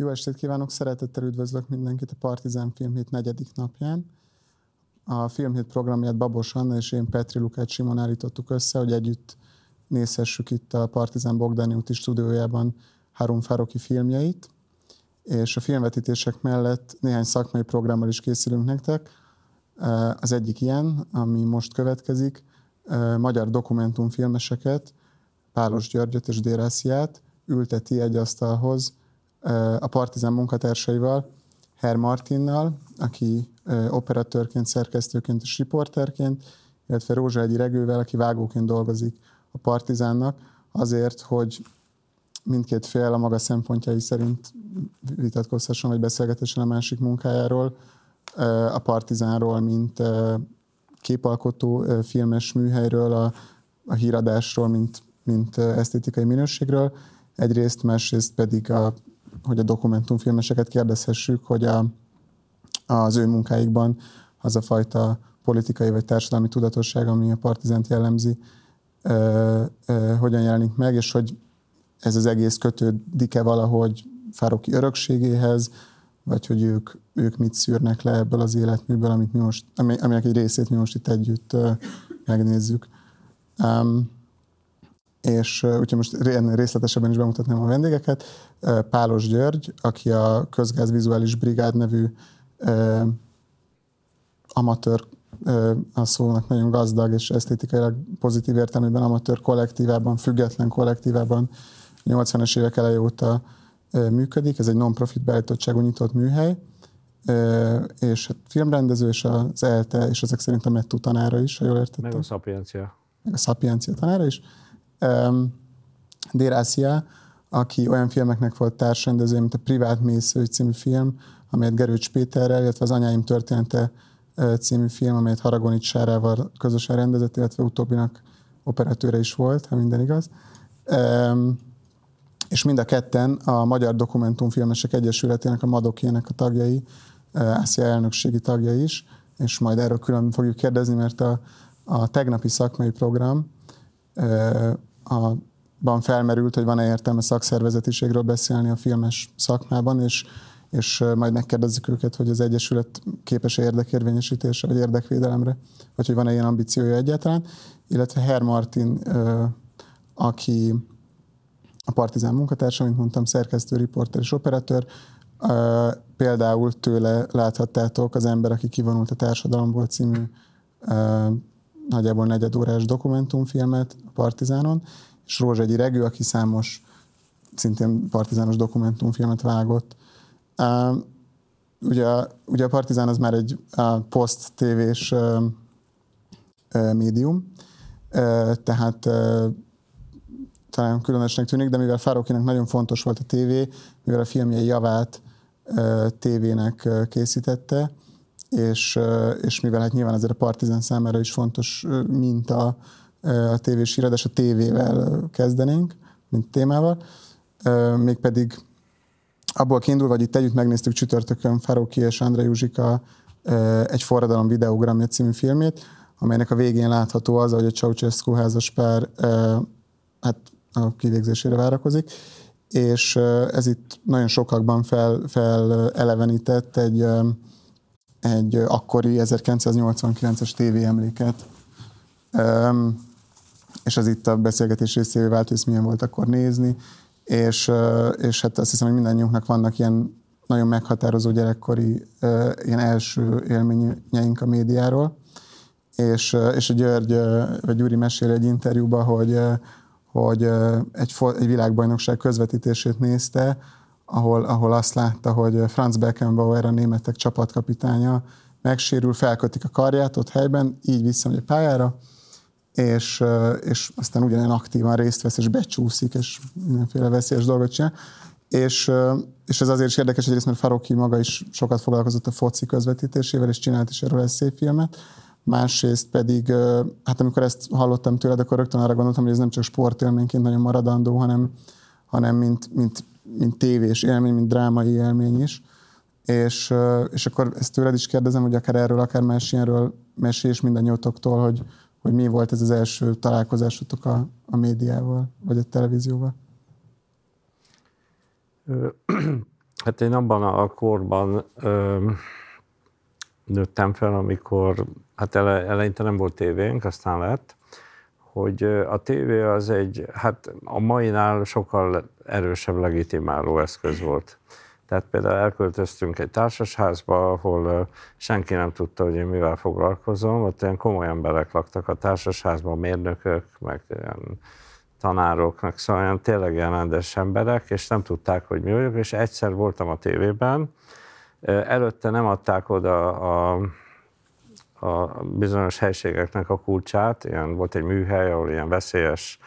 Jó estét kívánok, szeretettel üdvözlök mindenkit a Partizán Filmhét negyedik napján. A Filmhét programját Babos Anna és én Petri Lukát Simon állítottuk össze, hogy együtt nézhessük itt a Partizán Bogdani úti stúdiójában Harun Faroki filmjeit, és a filmvetítések mellett néhány szakmai programmal is készülünk nektek. Az egyik ilyen, ami most következik, magyar dokumentumfilmeseket, Pálos Györgyöt és Dérásziát ülteti egy asztalhoz a Partizán munkatársaival, Herr Martinnal, aki operatőrként, szerkesztőként és riporterként, illetve Rózságyi Regővel, aki vágóként dolgozik a Partizánnak, azért, hogy mindkét fél a maga szempontjai szerint vitatkozhasson, vagy beszélgetessen a másik munkájáról, a Partizánról, mint képalkotó filmes műhelyről, a, a híradásról, mint, mint esztétikai minőségről, egyrészt, másrészt pedig a hogy a dokumentumfilmeseket kérdezhessük, hogy a, az ő munkáikban az a fajta politikai vagy társadalmi tudatosság, ami a partizánt jellemzi, ö, ö, hogyan jelenik meg, és hogy ez az egész kötődik-e valahogy Fároki örökségéhez, vagy hogy ők, ők mit szűrnek le ebből az életműből, amit mi most, aminek egy részét mi most itt együtt megnézzük. Um, és úgyhogy most részletesebben is bemutatnám a vendégeket. Pálos György, aki a Közgáz Vizuális Brigád nevű amatőr a szónak nagyon gazdag és esztétikailag pozitív értelmében amatőr kollektívában, független kollektívában 80-es évek eleje óta működik. Ez egy non-profit beállítottságú nyitott műhely, és a filmrendező és az ELTE, és ezek szerint a METTU tanára is, ha jól értettem. Meg a Szapiencia. Meg a Szapiencia tanára is. Dér Ásia, aki olyan filmeknek volt társrendező, mint a Privát Mésző című film, amelyet Gerőcs Péterrel, illetve az Anyáim története című film, amelyet Haragonics Sárával közösen rendezett, illetve utóbbinak operatőre is volt, ha minden igaz. És mind a ketten a Magyar Dokumentumfilmesek Egyesületének, a Madokének a tagjai, Ásia elnökségi tagja is, és majd erről külön fogjuk kérdezni, mert a, a tegnapi szakmai program a felmerült, hogy van-e értelme szakszervezetiségről beszélni a filmes szakmában, és, és majd megkérdezzük őket, hogy az Egyesület képes-e érdekérvényesítésre, vagy érdekvédelemre, vagy hogy van-e ilyen ambíciója egyáltalán. Illetve Herr Martin, aki a Partizán munkatársa, mint mondtam, szerkesztő, riporter és operatőr, például tőle láthattátok az ember, aki kivonult a társadalomból című nagyjából negyedórás dokumentumfilmet a Partizánon, és Rózsegyi Regő, aki számos szintén partizános dokumentumfilmet vágott. Ugye, ugye a Partizán az már egy uh, poszt-tévés médium, tehát uh, talán különösnek tűnik, de mivel Fárokinak nagyon fontos volt a tévé, mivel a filmjei javát uh, tévének készítette, és, és mivel hát nyilván azért a Partizán számára is fontos minta a tévés híradás, a tévével kezdenénk, mint témával, mégpedig abból kiindulva, hogy itt együtt megnéztük csütörtökön Faroki és Andrei Juzsika egy forradalom videogramja című filmét, amelynek a végén látható az, hogy a Ceausescu házas pár hát a kivégzésére várakozik, és ez itt nagyon sokakban fel, felelevenített egy egy akkori 1989-es tévéemléket. Um, és az itt a beszélgetés részévé vált, hogy ezt milyen volt akkor nézni, és, és hát azt hiszem, hogy mindannyiunknak vannak ilyen nagyon meghatározó gyerekkori ilyen első élményeink a médiáról, és, és a György, vagy Gyuri mesél egy interjúban, hogy, hogy egy, egy világbajnokság közvetítését nézte, ahol, ahol azt látta, hogy Franz Beckenbauer, a németek csapatkapitánya megsérül, felkötik a karját ott helyben, így visszamegy a pályára, és, és aztán ugyanilyen aktívan részt vesz, és becsúszik, és mindenféle veszélyes dolgot csinál. És, és ez azért is érdekes, egyrészt, mert Faroki maga is sokat foglalkozott a foci közvetítésével, és csinált is erről egy filmet. Másrészt pedig, hát amikor ezt hallottam tőled, akkor rögtön arra gondoltam, hogy ez nem csak sportélményként nagyon maradandó, hanem, hanem mint, mint mint tévés élmény, mint drámai élmény is. És, és akkor ezt tőled is kérdezem, hogy akár erről, akár más ilyenről mesélés mindannyiótoktól, hogy, hogy mi volt ez az első találkozásotok a, a médiával, vagy a televízióval? Hát én abban a korban ö, nőttem fel, amikor, hát ele, eleinte nem volt tévénk, aztán lett, hogy a tévé az egy, hát a mainál sokkal erősebb legitimáló eszköz volt. Tehát például elköltöztünk egy társasházba, ahol senki nem tudta, hogy én mivel foglalkozom, ott ilyen komoly emberek laktak a társasházban, mérnökök, meg ilyen tanárok, szóval olyan tényleg ilyen emberek, és nem tudták, hogy mi vagyok, és egyszer voltam a tévében, előtte nem adták oda a, a bizonyos helységeknek a kulcsát, ilyen, volt egy műhely, ahol ilyen veszélyes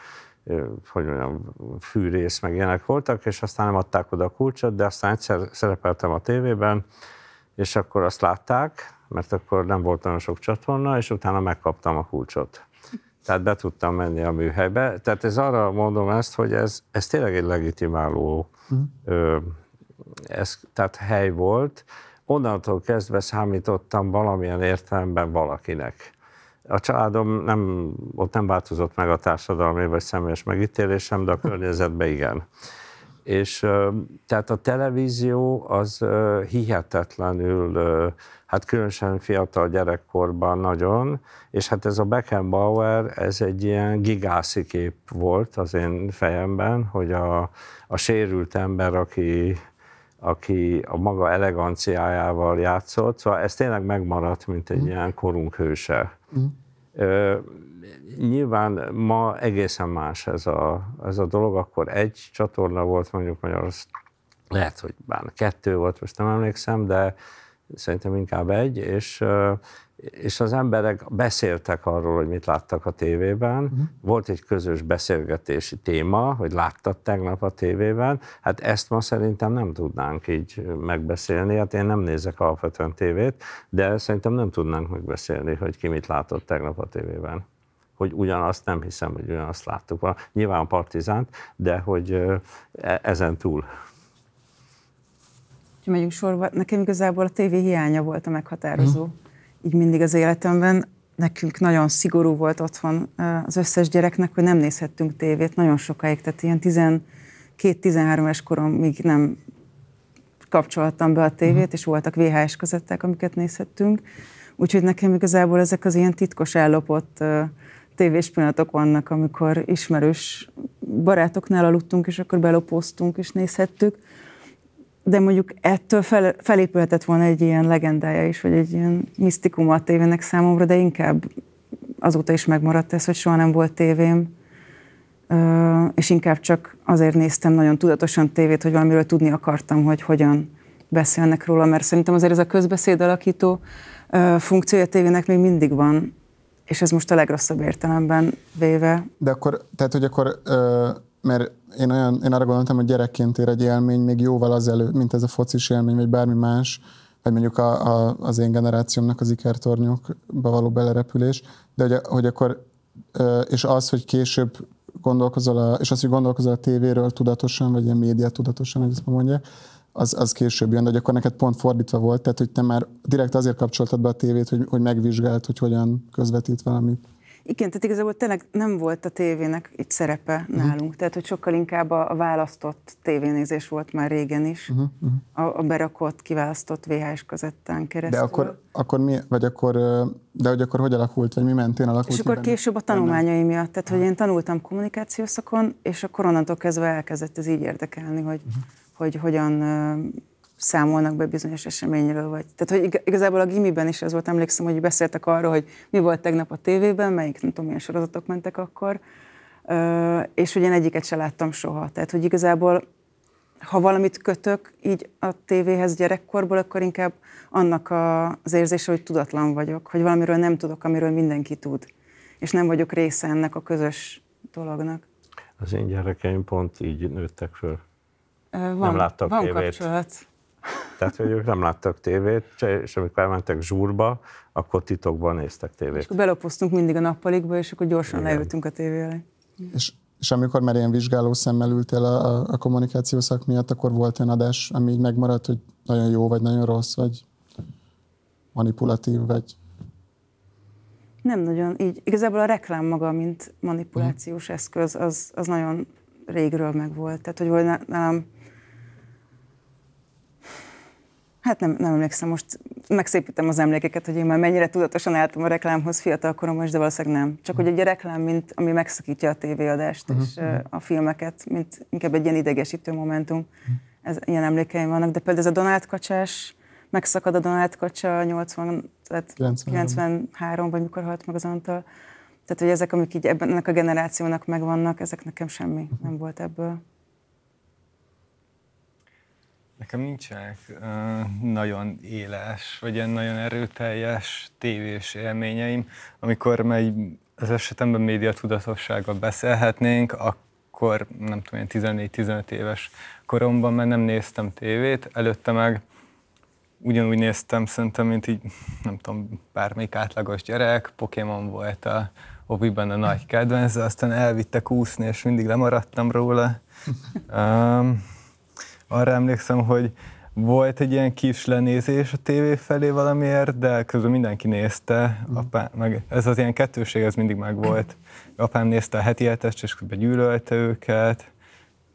hogy mondjam, fűrész, meg ilyenek voltak, és aztán nem adták oda a kulcsot, de aztán egyszer szerepeltem a tévében, és akkor azt látták, mert akkor nem volt olyan sok csatorna, és utána megkaptam a kulcsot. Tehát be tudtam menni a műhelybe. Tehát ez arra mondom ezt, hogy ez, ez tényleg egy legitimáló uh-huh. ö, ez, tehát hely volt. Onnantól kezdve számítottam valamilyen értelemben valakinek. A családom nem, ott nem változott meg a társadalmi vagy személyes megítélésem, de a környezetben igen. És tehát a televízió az hihetetlenül, hát különösen fiatal gyerekkorban nagyon, és hát ez a Beckenbauer, ez egy ilyen gigászi kép volt az én fejemben, hogy a, a sérült ember, aki aki a maga eleganciájával játszott, szóval ez tényleg megmaradt, mint egy mm. ilyen korunk hőse. Mm. Ö, nyilván ma egészen más ez a, ez a dolog, akkor egy csatorna volt mondjuk Magyarország, lehet, hogy bár kettő volt, most nem emlékszem, de szerintem inkább egy, és és az emberek beszéltek arról, hogy mit láttak a tévében. Uh-huh. Volt egy közös beszélgetési téma, hogy láttad tegnap a tévében. Hát ezt ma szerintem nem tudnánk így megbeszélni. Hát én nem nézek alapvetően tévét, de szerintem nem tudnánk megbeszélni, hogy ki mit látott tegnap a tévében. Hogy ugyanazt nem hiszem, hogy ugyanazt láttuk. Nyilván a partizánt, de hogy e- ezen túl. Ha megyünk sorba, nekem igazából a tévé hiánya volt a meghatározó. Így mindig az életemben. Nekünk nagyon szigorú volt otthon az összes gyereknek, hogy nem nézhettünk tévét nagyon sokáig, tehát ilyen 12-13 es még nem kapcsoltam be a tévét, uh-huh. és voltak VHS kazetták, amiket nézhettünk. Úgyhogy nekem igazából ezek az ilyen titkos ellopott uh, tévés pillanatok vannak, amikor ismerős barátoknál aludtunk, és akkor belopóztunk, és nézhettük de mondjuk ettől fel, felépülhetett volna egy ilyen legendája is, vagy egy ilyen misztikum a tévének számomra, de inkább azóta is megmaradt ez, hogy soha nem volt tévém, és inkább csak azért néztem nagyon tudatosan tévét, hogy valamiről tudni akartam, hogy hogyan beszélnek róla, mert szerintem azért ez a közbeszéd alakító funkciója tévének még mindig van, és ez most a legrosszabb értelemben véve. De akkor, tehát hogy akkor mert én, olyan, én arra gondoltam, hogy gyerekként ér egy élmény még jóval azelőtt, mint ez a focis élmény, vagy bármi más, vagy mondjuk a, a, az én generációmnak az ikertornyokba való belerepülés, de hogy, hogy akkor, és az, hogy később gondolkozol, a, és az, hogy gondolkozol a tévéről tudatosan, vagy a média tudatosan, hogy ezt mondják, az, az később jön, de hogy akkor neked pont fordítva volt, tehát hogy te már direkt azért kapcsoltad be a tévét, hogy, hogy megvizsgáld, hogy hogyan közvetít valamit. Igen, tehát igazából tényleg nem volt a tévének itt szerepe uh-huh. nálunk, tehát hogy sokkal inkább a választott tévénézés volt már régen is, uh-huh. a, a berakott, kiválasztott VHS kazettán keresztül. De akkor, akkor mi, vagy akkor, de hogy akkor hogy alakult, vagy mi mentén alakult? És akkor később a tanulmányai miatt, tehát hogy én tanultam kommunikációs szakon, és akkor onnantól kezdve elkezdett ez így érdekelni, hogy, uh-huh. hogy hogyan számolnak be bizonyos eseményről. Vagy. Tehát, hogy igazából a gimiben is ez volt, emlékszem, hogy beszéltek arról, hogy mi volt tegnap a tévében, melyik nem tudom, milyen sorozatok mentek akkor, és hogy én egyiket se láttam soha. Tehát, hogy igazából ha valamit kötök így a tévéhez gyerekkorból, akkor inkább annak az érzése, hogy tudatlan vagyok, hogy valamiről nem tudok, amiről mindenki tud. És nem vagyok része ennek a közös dolognak. Az én gyerekeim pont így nőttek föl. Van, nem láttak van tévét. kapcsolat. Tehát, hogy ők nem láttak tévét, és amikor elmentek zsúrba, akkor titokban néztek tévét. És akkor belopoztunk mindig a nappalikba, és akkor gyorsan Igen. leültünk a tévé elé. És, és amikor már ilyen vizsgáló szemmel ültél a, a, a kommunikáció szak miatt, akkor volt olyan adás, ami így megmaradt, hogy nagyon jó, vagy nagyon rossz, vagy manipulatív, vagy... Nem nagyon. Így igazából a reklám maga, mint manipulációs hmm. eszköz, az, az nagyon régről megvolt. Tehát, hogy nálam Hát nem, nem emlékszem, most megszépítem az emlékeket, hogy én már mennyire tudatosan álltam a reklámhoz fiatal koromban, de valószínűleg nem. Csak hogy egy reklám, mint ami megszakítja a tévéadást uh-huh. és uh, a filmeket, mint inkább egy ilyen idegesítő momentum. Uh-huh. Ez, ilyen emlékeim vannak, de például ez a Donát kacsás, megszakad a Donát kacsa 80, tehát 93. 93, vagy mikor halt meg az Antal. Tehát, hogy ezek, amik így ebben ennek a generációnak megvannak, ezek nekem semmi uh-huh. nem volt ebből. Nekem nincsenek uh, nagyon éles, vagy ilyen nagyon erőteljes tévés élményeim. Amikor megy az esetemben média tudatossággal beszélhetnénk, akkor nem tudom, ilyen 14-15 éves koromban már nem néztem tévét, előtte meg ugyanúgy néztem szerintem, mint így, nem tudom, bármelyik átlagos gyerek, Pokémon volt a obiban a nagy kedvenc, aztán elvittek úszni, és mindig lemaradtam róla. Um, arra emlékszem, hogy volt egy ilyen kis lenézés a tévé felé valamiért, de közben mindenki nézte, mhm. apám, meg ez az ilyen kettőség, ez mindig meg volt. Apám nézte a heti hetest, és közben gyűlölte őket.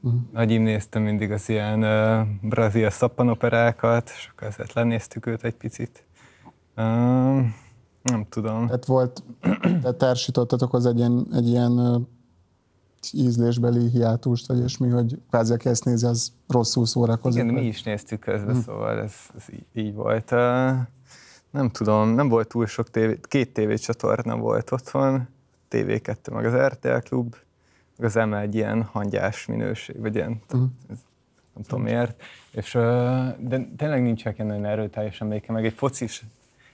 Uh-huh. Nagyim nézte mindig az ilyen uh, brazil szappanoperákat, és akkor ezért lenéztük őt egy picit. Uh, nem tudom. Tehát volt, tehát társítottatok az egy ilyen, egy ilyen ízlésbeli hiátust, vagy mi, hogy kvázi aki ezt nézi, az rosszul szórakozik. Igen, mi is néztük közben, hmm. szóval ez, ez így, volt. Nem tudom, nem volt túl sok tévé, két tévécsatorna volt otthon, TV2, meg az RTL Klub, meg az M egy ilyen hangyás minőség, vagy ilyen, ez, nem tudom miért. És, de tényleg nincsenek ilyen nagyon erőteljes emlékem, meg egy focis,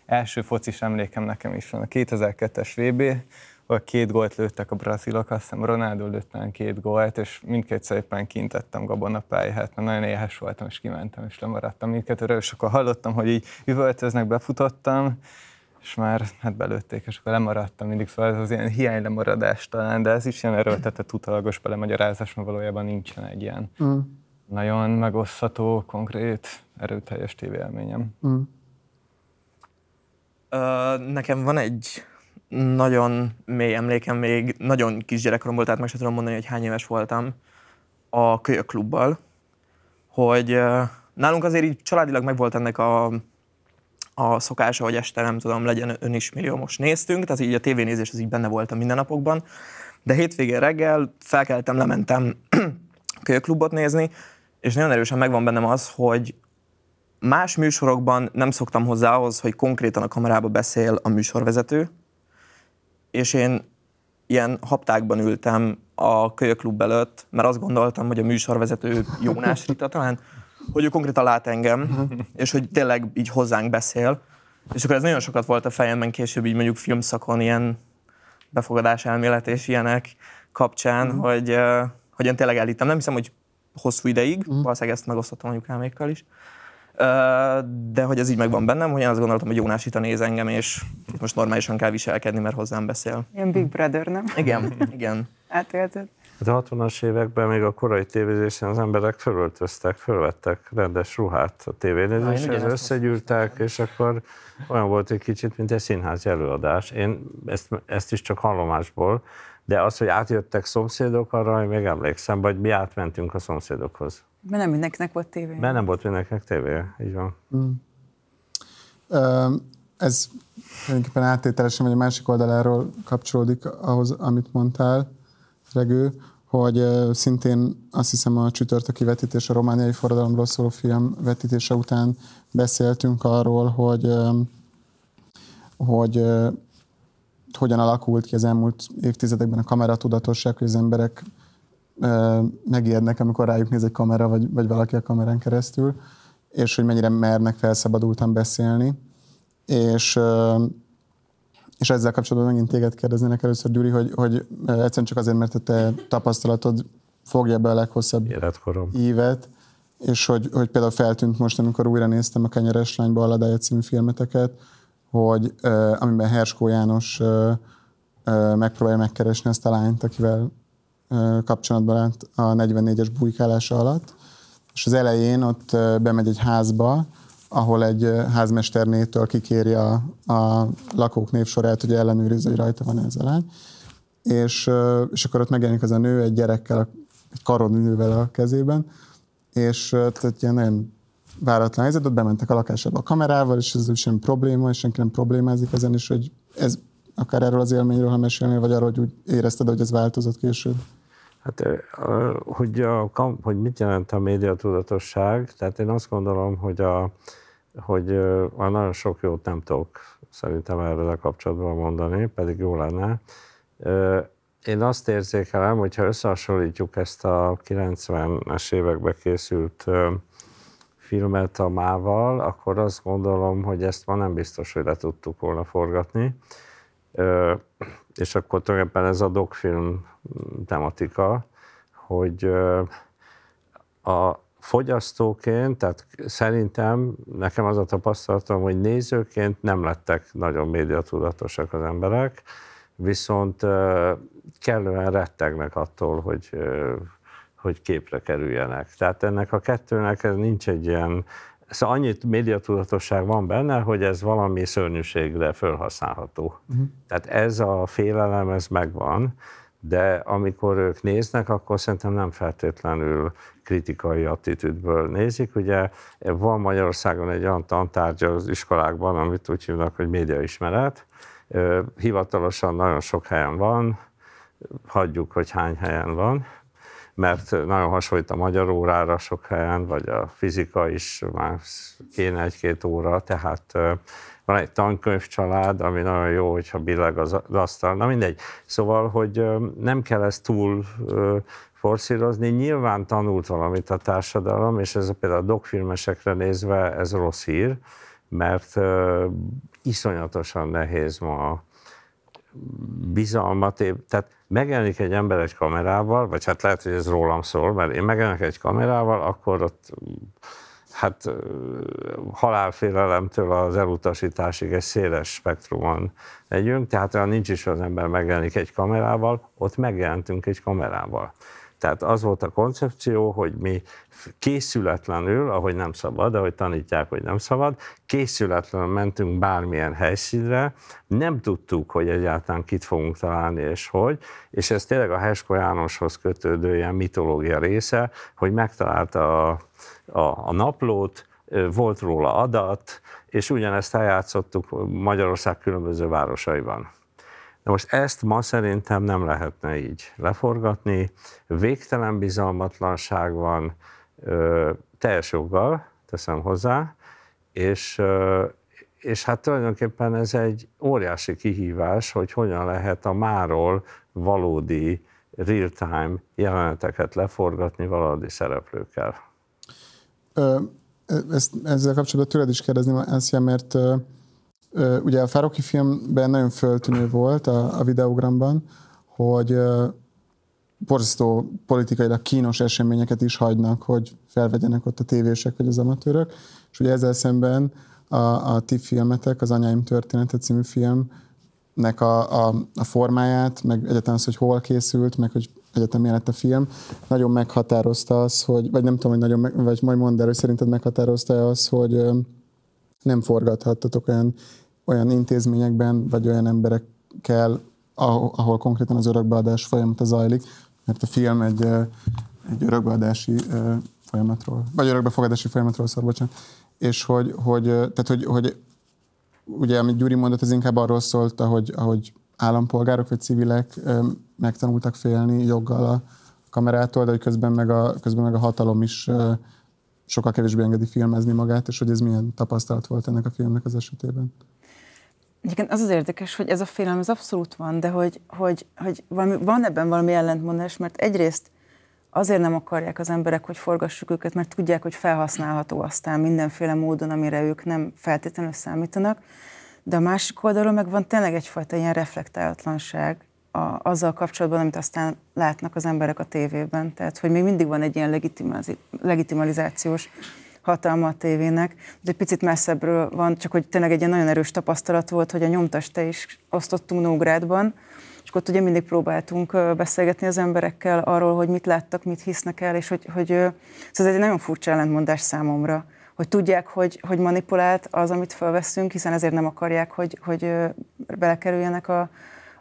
első focis emlékem nekem is van, a 2002-es VB, ahol két gólt lőttek a brazilok, azt hiszem Ronaldo lőtt két gólt, és mindkétszer éppen kintettem gabonapályát, mert nagyon éhes voltam, és kimentem, és lemaradtam mindkettőről, és akkor hallottam, hogy így üvöltöznek, befutottam, és már hát belőtték, és akkor lemaradtam mindig, szóval ez az ilyen hiány lemaradás talán, de ez is ilyen erőltetett utalagos belemagyarázás, mert valójában nincsen egy ilyen mm. nagyon megosztható, konkrét, erőteljes tévélményem. Mm. Uh, nekem van egy nagyon mély emlékem, még nagyon kis gyerekkoromból, tehát meg sem tudom mondani, hogy hány éves voltam a kölyök klubbal, hogy nálunk azért így családilag meg volt ennek a, a szokása, hogy este nem tudom, legyen ön is millió, most néztünk, tehát így a tévénézés az így benne volt a mindennapokban, de hétvégén reggel felkeltem, lementem kölyöklubot nézni, és nagyon erősen megvan bennem az, hogy más műsorokban nem szoktam hozzá ahhoz, hogy konkrétan a kamerába beszél a műsorvezető, és én ilyen haptákban ültem a kölyöklub előtt, mert azt gondoltam, hogy a műsorvezető Jónás Rita talán, hogy ő konkrétan lát engem, és hogy tényleg így hozzánk beszél. És akkor ez nagyon sokat volt a fejemben később, így mondjuk filmszakon ilyen befogadás elmélet és ilyenek kapcsán, uh-huh. hogy, hogy én tényleg elhittem. Nem hiszem, hogy hosszú ideig, uh-huh. valószínűleg ezt megosztottam anyukámékkal is, de hogy ez így megvan bennem, hogy én azt gondoltam, hogy Jónás itt néz engem, és most normálisan kell viselkedni, mert hozzám beszél. Ilyen Big Brother, nem? Igen, igen. Átélted? Hát a 60-as években, még a korai tévézésen az emberek fölöltöztek, fölvettek rendes ruhát a tévénézéshez, összegyűltek, és akkor olyan volt egy kicsit, mint egy színházi előadás. Én ezt, ezt is csak hallomásból, de az, hogy átjöttek szomszédok, arra még emlékszem, vagy mi átmentünk a szomszédokhoz. Mert nem mindenkinek volt tévé. Mert nem volt mindenkinek tévé, így van. Mm. Ez tulajdonképpen áttételesen, vagy a másik oldaláról kapcsolódik ahhoz, amit mondtál, Regő, hogy szintén azt hiszem a csütörtöki vetítés, a romániai forradalomról szóló film vetítése után beszéltünk arról, hogy, hogy hogyan alakult ki az elmúlt évtizedekben a kameratudatosság, hogy az emberek megijednek, amikor rájuk néz egy kamera, vagy, vagy valaki a kamerán keresztül, és hogy mennyire mernek felszabadultan beszélni. És, és ezzel kapcsolatban megint téged kérdeznének először, Gyuri, hogy, hogy egyszerűen csak azért, mert a te tapasztalatod fogja be a leghosszabb Életkorom. évet, és hogy, hogy például feltűnt most, amikor újra néztem a Kenyeres Lány Balladája című filmeteket, hogy amiben Herskó János megpróbálja megkeresni azt a lányt, akivel kapcsolatban állt a 44-es bujkálása alatt, és az elején ott bemegy egy házba, ahol egy házmesternétől kikéri a, a lakók névsorát, hogy ellenőrizze, hogy rajta van ez a lány. És, és akkor ott megjelenik az a nő egy gyerekkel, egy karodnővel a kezében, és tehát ilyen nagyon váratlan helyzet, ott bementek a lakásába a kamerával, és ez sem probléma, és senki nem problémázik ezen, és hogy ez akár erről az élményről, ha mesélnél, vagy arról, hogy úgy érezted, hogy ez változott később? Hát, hogy, a, hogy mit jelent a médiatudatosság, tehát én azt gondolom, hogy, a, hogy a nagyon sok jót nem tudok szerintem erről a kapcsolatban mondani, pedig jó lenne. Én azt érzékelem, hogyha összehasonlítjuk ezt a 90-es évekbe készült filmet a mával, akkor azt gondolom, hogy ezt ma nem biztos, hogy le tudtuk volna forgatni. És akkor tulajdonképpen ez a dokfilm tematika, hogy a fogyasztóként, tehát szerintem nekem az a tapasztalatom, hogy nézőként nem lettek nagyon médiatudatosak az emberek, viszont kellően rettegnek attól, hogy, hogy képre kerüljenek. Tehát ennek a kettőnek ez nincs egy ilyen, szóval annyit médiatudatosság van benne, hogy ez valami szörnyűségre felhasználható. Uh-huh. Tehát ez a félelem, ez megvan, de amikor ők néznek, akkor szerintem nem feltétlenül kritikai attitűdből nézik. Ugye van Magyarországon egy olyan tantárgy az iskolákban, amit úgy hívnak, hogy médiaismeret. Hivatalosan nagyon sok helyen van, hagyjuk, hogy hány helyen van, mert nagyon hasonlít a magyar órára sok helyen, vagy a fizika is már kéne egy-két óra, tehát van egy tankönyvcsalád, ami nagyon jó, hogyha billeg az asztal. Na mindegy. Szóval, hogy nem kell ezt túl forszírozni. Nyilván tanult valamit a társadalom, és ez például a dokfilmesekre nézve ez rossz hír, mert iszonyatosan nehéz ma bizalmat, tehát megjelenik egy ember egy kamerával, vagy hát lehet, hogy ez rólam szól, mert én megjelenik egy kamerával, akkor ott hát halálfélelemtől az elutasításig egy széles spektrumon megyünk, tehát olyan nincs is az ember megjelenik egy kamerával, ott megjelentünk egy kamerával. Tehát az volt a koncepció, hogy mi készületlenül, ahogy nem szabad, ahogy tanítják, hogy nem szabad, készületlenül mentünk bármilyen helyszínre, nem tudtuk, hogy egyáltalán kit fogunk találni és hogy, és ez tényleg a Hesko Jánoshoz kötődő ilyen mitológia része, hogy megtalálta a, a, a naplót, volt róla adat, és ugyanezt eljátszottuk Magyarország különböző városaiban. De most ezt ma szerintem nem lehetne így leforgatni. Végtelen bizalmatlanság van, ö, teljes joggal, teszem hozzá, és, ö, és hát tulajdonképpen ez egy óriási kihívás, hogy hogyan lehet a máról valódi real-time jeleneteket leforgatni valódi szereplőkkel. Ö, ezt, ezzel kapcsolatban tőled is kérdezni, Ánszia, mert ugye a Fároki filmben nagyon föltűnő volt a, a videogramban, hogy borzasztó politikailag kínos eseményeket is hagynak, hogy felvegyenek ott a tévések vagy az amatőrök, és ugye ezzel szemben a, a ti filmetek, az Anyáim története című filmnek a, a, a formáját, meg egyáltalán az, hogy hol készült, meg hogy egyetem lett a film, nagyon meghatározta az, hogy, vagy nem tudom, hogy nagyon, meg, vagy majd mondd el, hogy szerinted meghatározta az, hogy nem forgathattatok olyan olyan intézményekben, vagy olyan emberekkel, ahol konkrétan az örökbeadás folyamata zajlik, mert a film egy, egy örökbeadási folyamatról, vagy örökbefogadási folyamatról szól, bocsánat, és hogy, hogy, tehát, hogy, hogy ugye, amit Gyuri mondott, ez inkább arról szólt, ahogy, ahogy állampolgárok vagy civilek megtanultak félni joggal a kamerától, de hogy közben meg a, közben meg a hatalom is sokkal kevésbé engedi filmezni magát, és hogy ez milyen tapasztalat volt ennek a filmnek az esetében. Egyébként az az érdekes, hogy ez a félelem az abszolút van, de hogy, hogy, hogy valami, van ebben valami ellentmondás, mert egyrészt azért nem akarják az emberek, hogy forgassuk őket, mert tudják, hogy felhasználható aztán mindenféle módon, amire ők nem feltétlenül számítanak. De a másik oldalról meg van tényleg egyfajta ilyen reflektálatlanság a, azzal kapcsolatban, amit aztán látnak az emberek a tévében. Tehát, hogy még mindig van egy ilyen legitimalizációs hatalma a tévének, de egy picit messzebbről van, csak hogy tényleg egy ilyen nagyon erős tapasztalat volt, hogy a nyomtaste is osztottunk Nógrádban, és ott ugye mindig próbáltunk beszélgetni az emberekkel arról, hogy mit láttak, mit hisznek el, és hogy, hogy szóval ez egy nagyon furcsa ellentmondás számomra, hogy tudják, hogy, hogy manipulált az, amit felveszünk, hiszen ezért nem akarják, hogy, hogy belekerüljenek a,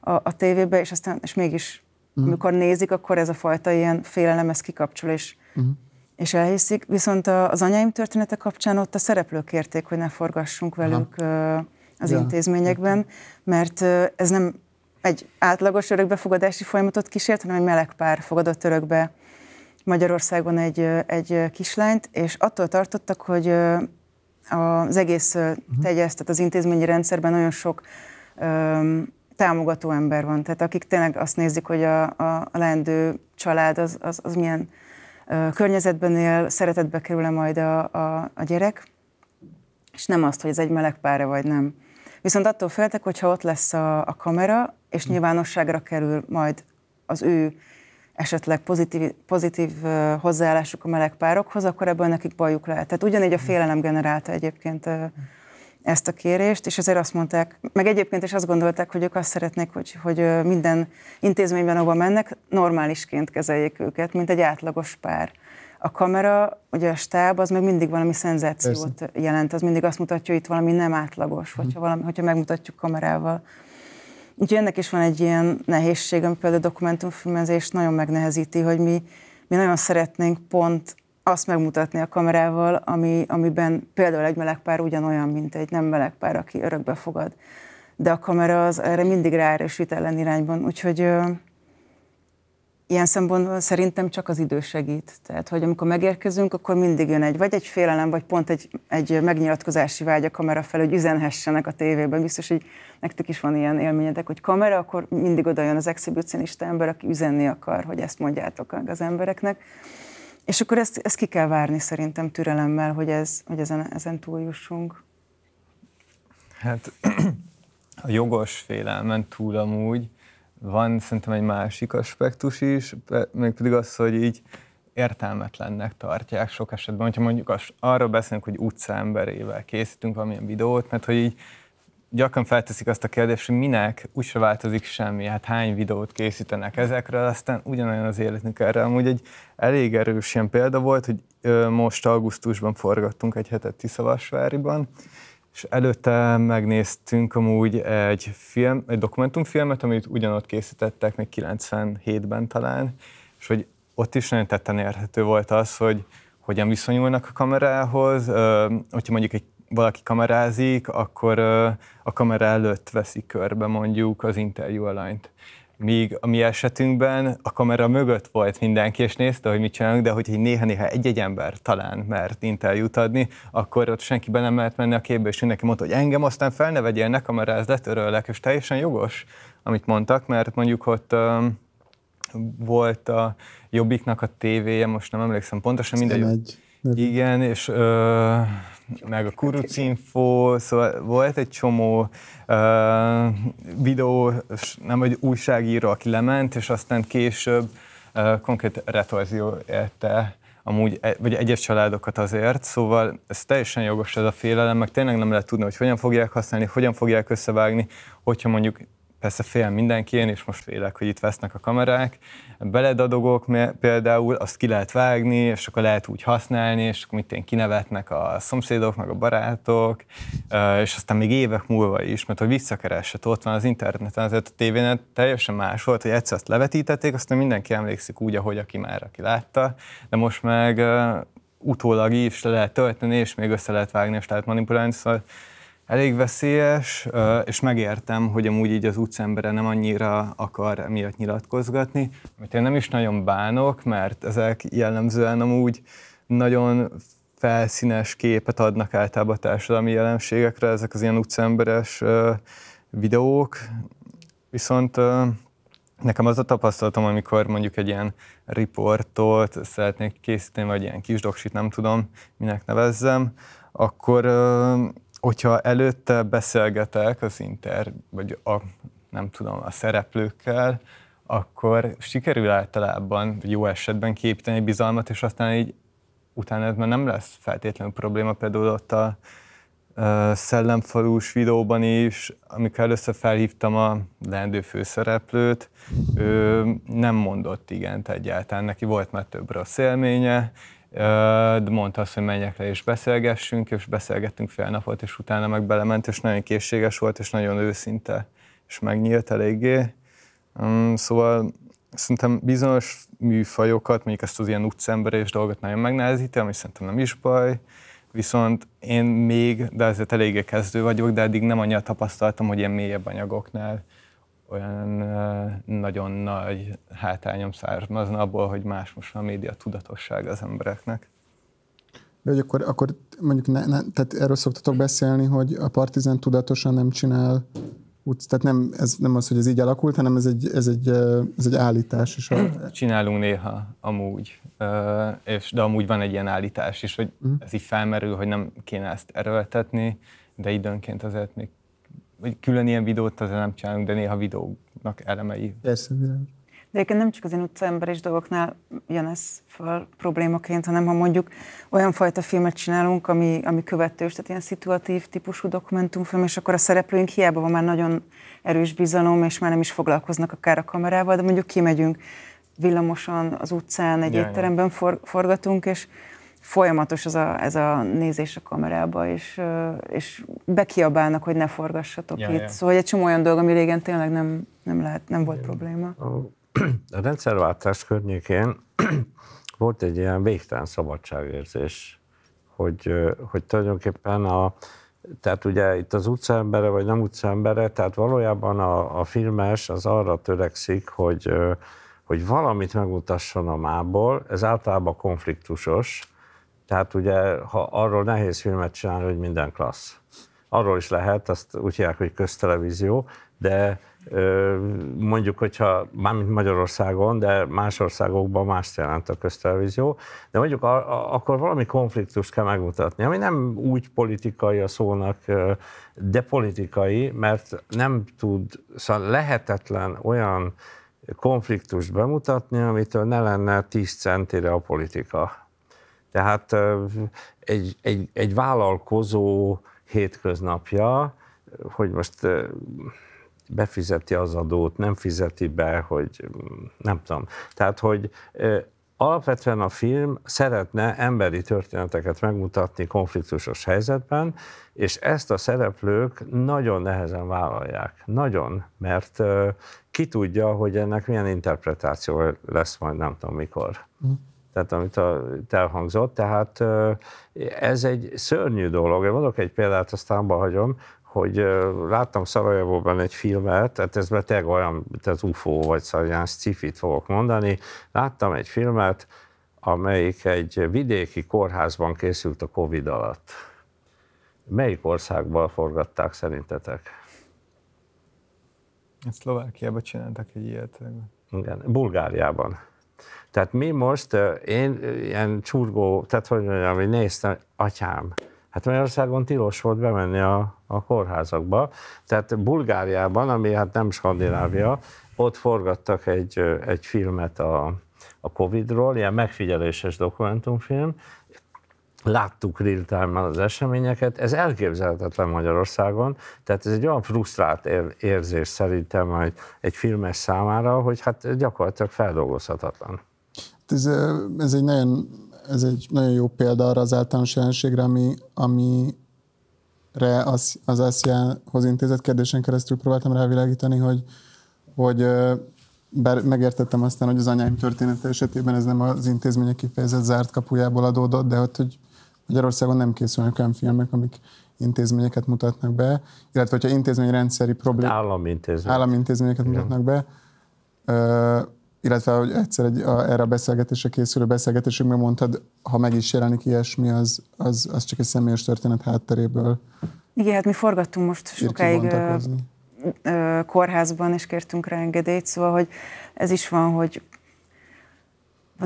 a, a tévébe, és aztán és mégis, uh-huh. amikor nézik, akkor ez a fajta ilyen félelem, ez kikapcsol, és uh-huh és elhiszik, viszont az anyáim története kapcsán ott a szereplők kérték, hogy ne forgassunk velük Aha. az ja. intézményekben, mert ez nem egy átlagos örökbefogadási folyamatot kísért, hanem egy meleg pár fogadott örökbe Magyarországon egy, egy kislányt, és attól tartottak, hogy az egész uh-huh. tegyesz, tehát az intézményi rendszerben nagyon sok um, támogató ember van, tehát akik tényleg azt nézik, hogy a, a, a leendő család az, az, az milyen környezetben él, szeretetbe kerül-e majd a, a, a gyerek, és nem azt, hogy ez egy meleg pára vagy nem. Viszont attól féltek, hogyha ott lesz a, a kamera, és nyilvánosságra kerül majd az ő esetleg pozitív, pozitív hozzáállásuk a meleg párokhoz, akkor ebből nekik bajuk lehet. Tehát ugyanígy a félelem generálta egyébként ezt a kérést, és ezért azt mondták, meg egyébként is azt gondolták, hogy ők azt szeretnék, hogy, hogy minden intézményben, ahova mennek, normálisként kezeljék őket, mint egy átlagos pár. A kamera, ugye a stáb, az meg mindig valami szenzációt Persze. jelent, az mindig azt mutatja, hogy itt valami nem átlagos, hogyha, valami, hogyha megmutatjuk kamerával. Úgyhogy ennek is van egy ilyen nehézség, ami például a dokumentumfilmezés nagyon megnehezíti, hogy mi, mi nagyon szeretnénk pont azt megmutatni a kamerával, ami, amiben például egy melegpár ugyanolyan, mint egy nem melegpár, aki örökbe fogad. De a kamera az erre mindig ráerősít ellenirányban, úgyhogy ilyen szempontból szerintem csak az idő segít. Tehát, hogy amikor megérkezünk, akkor mindig jön egy, vagy egy félelem, vagy pont egy, egy megnyilatkozási vágy a kamera fel, hogy üzenhessenek a tévében. Biztos, hogy nektek is van ilyen élményetek, hogy kamera, akkor mindig oda jön az exhibicionista ember, aki üzenni akar, hogy ezt mondjátok az embereknek. És akkor ezt, ezt ki kell várni szerintem türelemmel, hogy, ez, hogy ezen, ezen túljussunk. Hát a jogos félelmen túl amúgy van szerintem egy másik aspektus is, pedig az, hogy így értelmetlennek tartják sok esetben, hogyha mondjuk arra beszélünk, hogy utcaemberével készítünk valamilyen videót, mert hogy így gyakran felteszik azt a kérdést, hogy minek úgyse változik semmi, hát hány videót készítenek ezekről, aztán ugyanolyan az életünk erre. Amúgy egy elég erős ilyen példa volt, hogy most augusztusban forgattunk egy hetet Tiszavasváriban, és előtte megnéztünk amúgy egy, film, egy dokumentumfilmet, amit ugyanott készítettek, még 97-ben talán, és hogy ott is nagyon tetten érhető volt az, hogy hogyan viszonyulnak a kamerához, hogyha mondjuk egy valaki kamerázik, akkor a kamera előtt veszik körbe mondjuk az interjú alanyt míg a mi esetünkben a kamera mögött volt mindenki, és nézte, hogy mit csinálunk, de hogy néha-néha egy-egy ember talán mert interjút adni, akkor ott senki be nem lehet menni a képbe, és mindenki mondta, hogy engem aztán fel ne vegyél, ne kameráz, letöröllek, és teljesen jogos, amit mondtak, mert mondjuk ott um, volt a Jobbiknak a tévéje, most nem emlékszem pontosan, mindegy. Igen, és ö, meg a Kurucinfo, szóval volt egy csomó uh, videó, nem egy újságíró, aki lement, és aztán később uh, konkrét retorzió érte amúgy, e, vagy egyes családokat azért, szóval ez teljesen jogos ez a félelem, meg tényleg nem lehet tudni, hogy hogyan fogják használni, hogyan fogják összevágni, hogyha mondjuk persze fél mindenki, én is most félek, hogy itt vesznek a kamerák. Beledadogok például, azt ki lehet vágni, és akkor lehet úgy használni, és akkor mit én kinevetnek a szomszédok, meg a barátok, és aztán még évek múlva is, mert hogy visszakeresett, ott van az interneten, azért a tévén teljesen más volt, hogy egyszer azt levetítették, aztán mindenki emlékszik úgy, ahogy aki már, aki látta, de most meg utólag is le lehet tölteni, és még össze lehet vágni, és lehet manipulálni, szóval elég veszélyes, és megértem, hogy amúgy így az utcembere nem annyira akar miatt nyilatkozgatni, amit én nem is nagyon bánok, mert ezek jellemzően amúgy nagyon felszínes képet adnak általában a társadalmi jelenségekre, ezek az ilyen utcemberes videók, viszont nekem az a tapasztalatom, amikor mondjuk egy ilyen riportot szeretnék készíteni, vagy ilyen kis doksit, nem tudom, minek nevezzem, akkor hogyha előtte beszélgetek az inter, vagy a, nem tudom, a szereplőkkel, akkor sikerül általában jó esetben képíteni egy bizalmat, és aztán így utána ez már nem lesz feltétlenül probléma, például ott a szellemfalús videóban is, amikor először felhívtam a leendő főszereplőt, ő nem mondott igent egyáltalán, neki volt már több rossz élménye, de mondta azt, hogy menjek le és beszélgessünk, és beszélgettünk fél napot, és utána meg belement, és nagyon készséges volt, és nagyon őszinte, és megnyílt eléggé. Szóval szerintem bizonyos műfajokat, mondjuk ezt az ilyen utcemberés dolgot nagyon megnehezíti, ami szerintem nem is baj, viszont én még, de ezért eléggé kezdő vagyok, de eddig nem annyira tapasztaltam, hogy ilyen mélyebb anyagoknál olyan nagyon nagy hátányom származna abból, hogy más most a média tudatosság az embereknek. De hogy akkor, akkor mondjuk, ne, ne, tehát erről szoktatok beszélni, hogy a Partizán tudatosan nem csinál úgy, tehát nem, ez nem az, hogy ez így alakult, hanem ez egy, ez egy, ez egy állítás. is. a... Csinálunk néha amúgy, és, de amúgy van egy ilyen állítás is, hogy uh-huh. ez így felmerül, hogy nem kéne ezt erőltetni, de időnként azért még vagy külön ilyen videót azért nem csinálunk, de néha videónak elemei. Persze, de egyébként nem csak az én utcaemberes dolgoknál jön ez fel problémaként, hanem ha mondjuk olyan fajta filmet csinálunk, ami, ami követős, tehát ilyen szituatív típusú dokumentumfilm, és akkor a szereplőink hiába van már nagyon erős bizalom, és már nem is foglalkoznak akár a kamerával, de mondjuk kimegyünk villamosan az utcán, egy Jaj, étteremben for, forgatunk, és folyamatos ez a, ez a nézés a kamerába, és, és bekiabálnak, hogy ne forgassatok ja, itt. Ja. Szóval egy csomó olyan dolog, ami régen tényleg nem, nem, lehet, nem volt probléma a rendszerváltás környékén volt egy ilyen végtelen szabadságérzés, hogy, hogy tulajdonképpen a, tehát ugye itt az utcaembere, vagy nem utcaembere, tehát valójában a, a filmes az arra törekszik, hogy, hogy valamit megmutasson a mából, ez általában konfliktusos, tehát ugye ha arról nehéz filmet csinálni, hogy minden klassz. Arról is lehet, azt úgy hívják, hogy köztelevízió, de mondjuk, hogyha mármint Magyarországon, de más országokban más jelent a köztelevízió, de mondjuk a, a, akkor valami konfliktust kell megmutatni, ami nem úgy politikai a szónak, de politikai, mert nem tud, szóval lehetetlen olyan konfliktust bemutatni, amitől ne lenne 10 centire a politika. Tehát egy, egy, egy vállalkozó hétköznapja, hogy most befizeti az adót, nem fizeti be, hogy nem tudom. Tehát, hogy alapvetően a film szeretne emberi történeteket megmutatni konfliktusos helyzetben, és ezt a szereplők nagyon nehezen vállalják. Nagyon, mert ki tudja, hogy ennek milyen interpretáció lesz majd nem tudom mikor. Mm. Tehát amit a, elhangzott, tehát ez egy szörnyű dolog. Én mondok egy példát, aztán abba hagyom, hogy láttam Szarajevóban egy filmet, tehát ez beteg olyan, mint az UFO, vagy ilyen sci-fit fogok mondani. Láttam egy filmet, amelyik egy vidéki kórházban készült a Covid alatt. Melyik országban forgatták szerintetek? Szlovákiában csináltak egy ilyet. Igen, Bulgáriában. Tehát mi most, én ilyen csurgó, tehát hogy mondjam, hogy néztem, atyám, Hát Magyarországon tilos volt bemenni a, a kórházakba. Tehát Bulgáriában, ami hát nem Skandinávia, ott forgattak egy, egy filmet a, a Covid-ról, ilyen megfigyeléses dokumentumfilm, láttuk real az eseményeket, ez elképzelhetetlen Magyarországon, tehát ez egy olyan frusztrált érzés szerintem egy, egy filmes számára, hogy hát gyakorlatilag feldolgozhatatlan. Ez, ez egy nagyon ez egy nagyon jó példa arra az általános jelenségre, ami, amire az, az ASZIA-hoz intézett kérdésen keresztül próbáltam rávilágítani, hogy, hogy bár megértettem aztán, hogy az anyáim története esetében ez nem az intézmények kifejezett zárt kapujából adódott, de hogy, hogy Magyarországon nem készülnek olyan filmek, amik intézményeket mutatnak be, illetve hogyha intézményrendszeri problémák... Állami intézmények. Állami intézményeket Igen. mutatnak be, illetve hogy egyszer egy, a, erre a beszélgetésre készülő beszélgetésünkben mondtad, ha meg is jelenik ilyesmi, az, az, az csak egy személyes történet hátteréből. Igen, hát mi forgattunk most sokáig ö, ö, kórházban, és kértünk rá engedélyt, szóval, hogy ez is van, hogy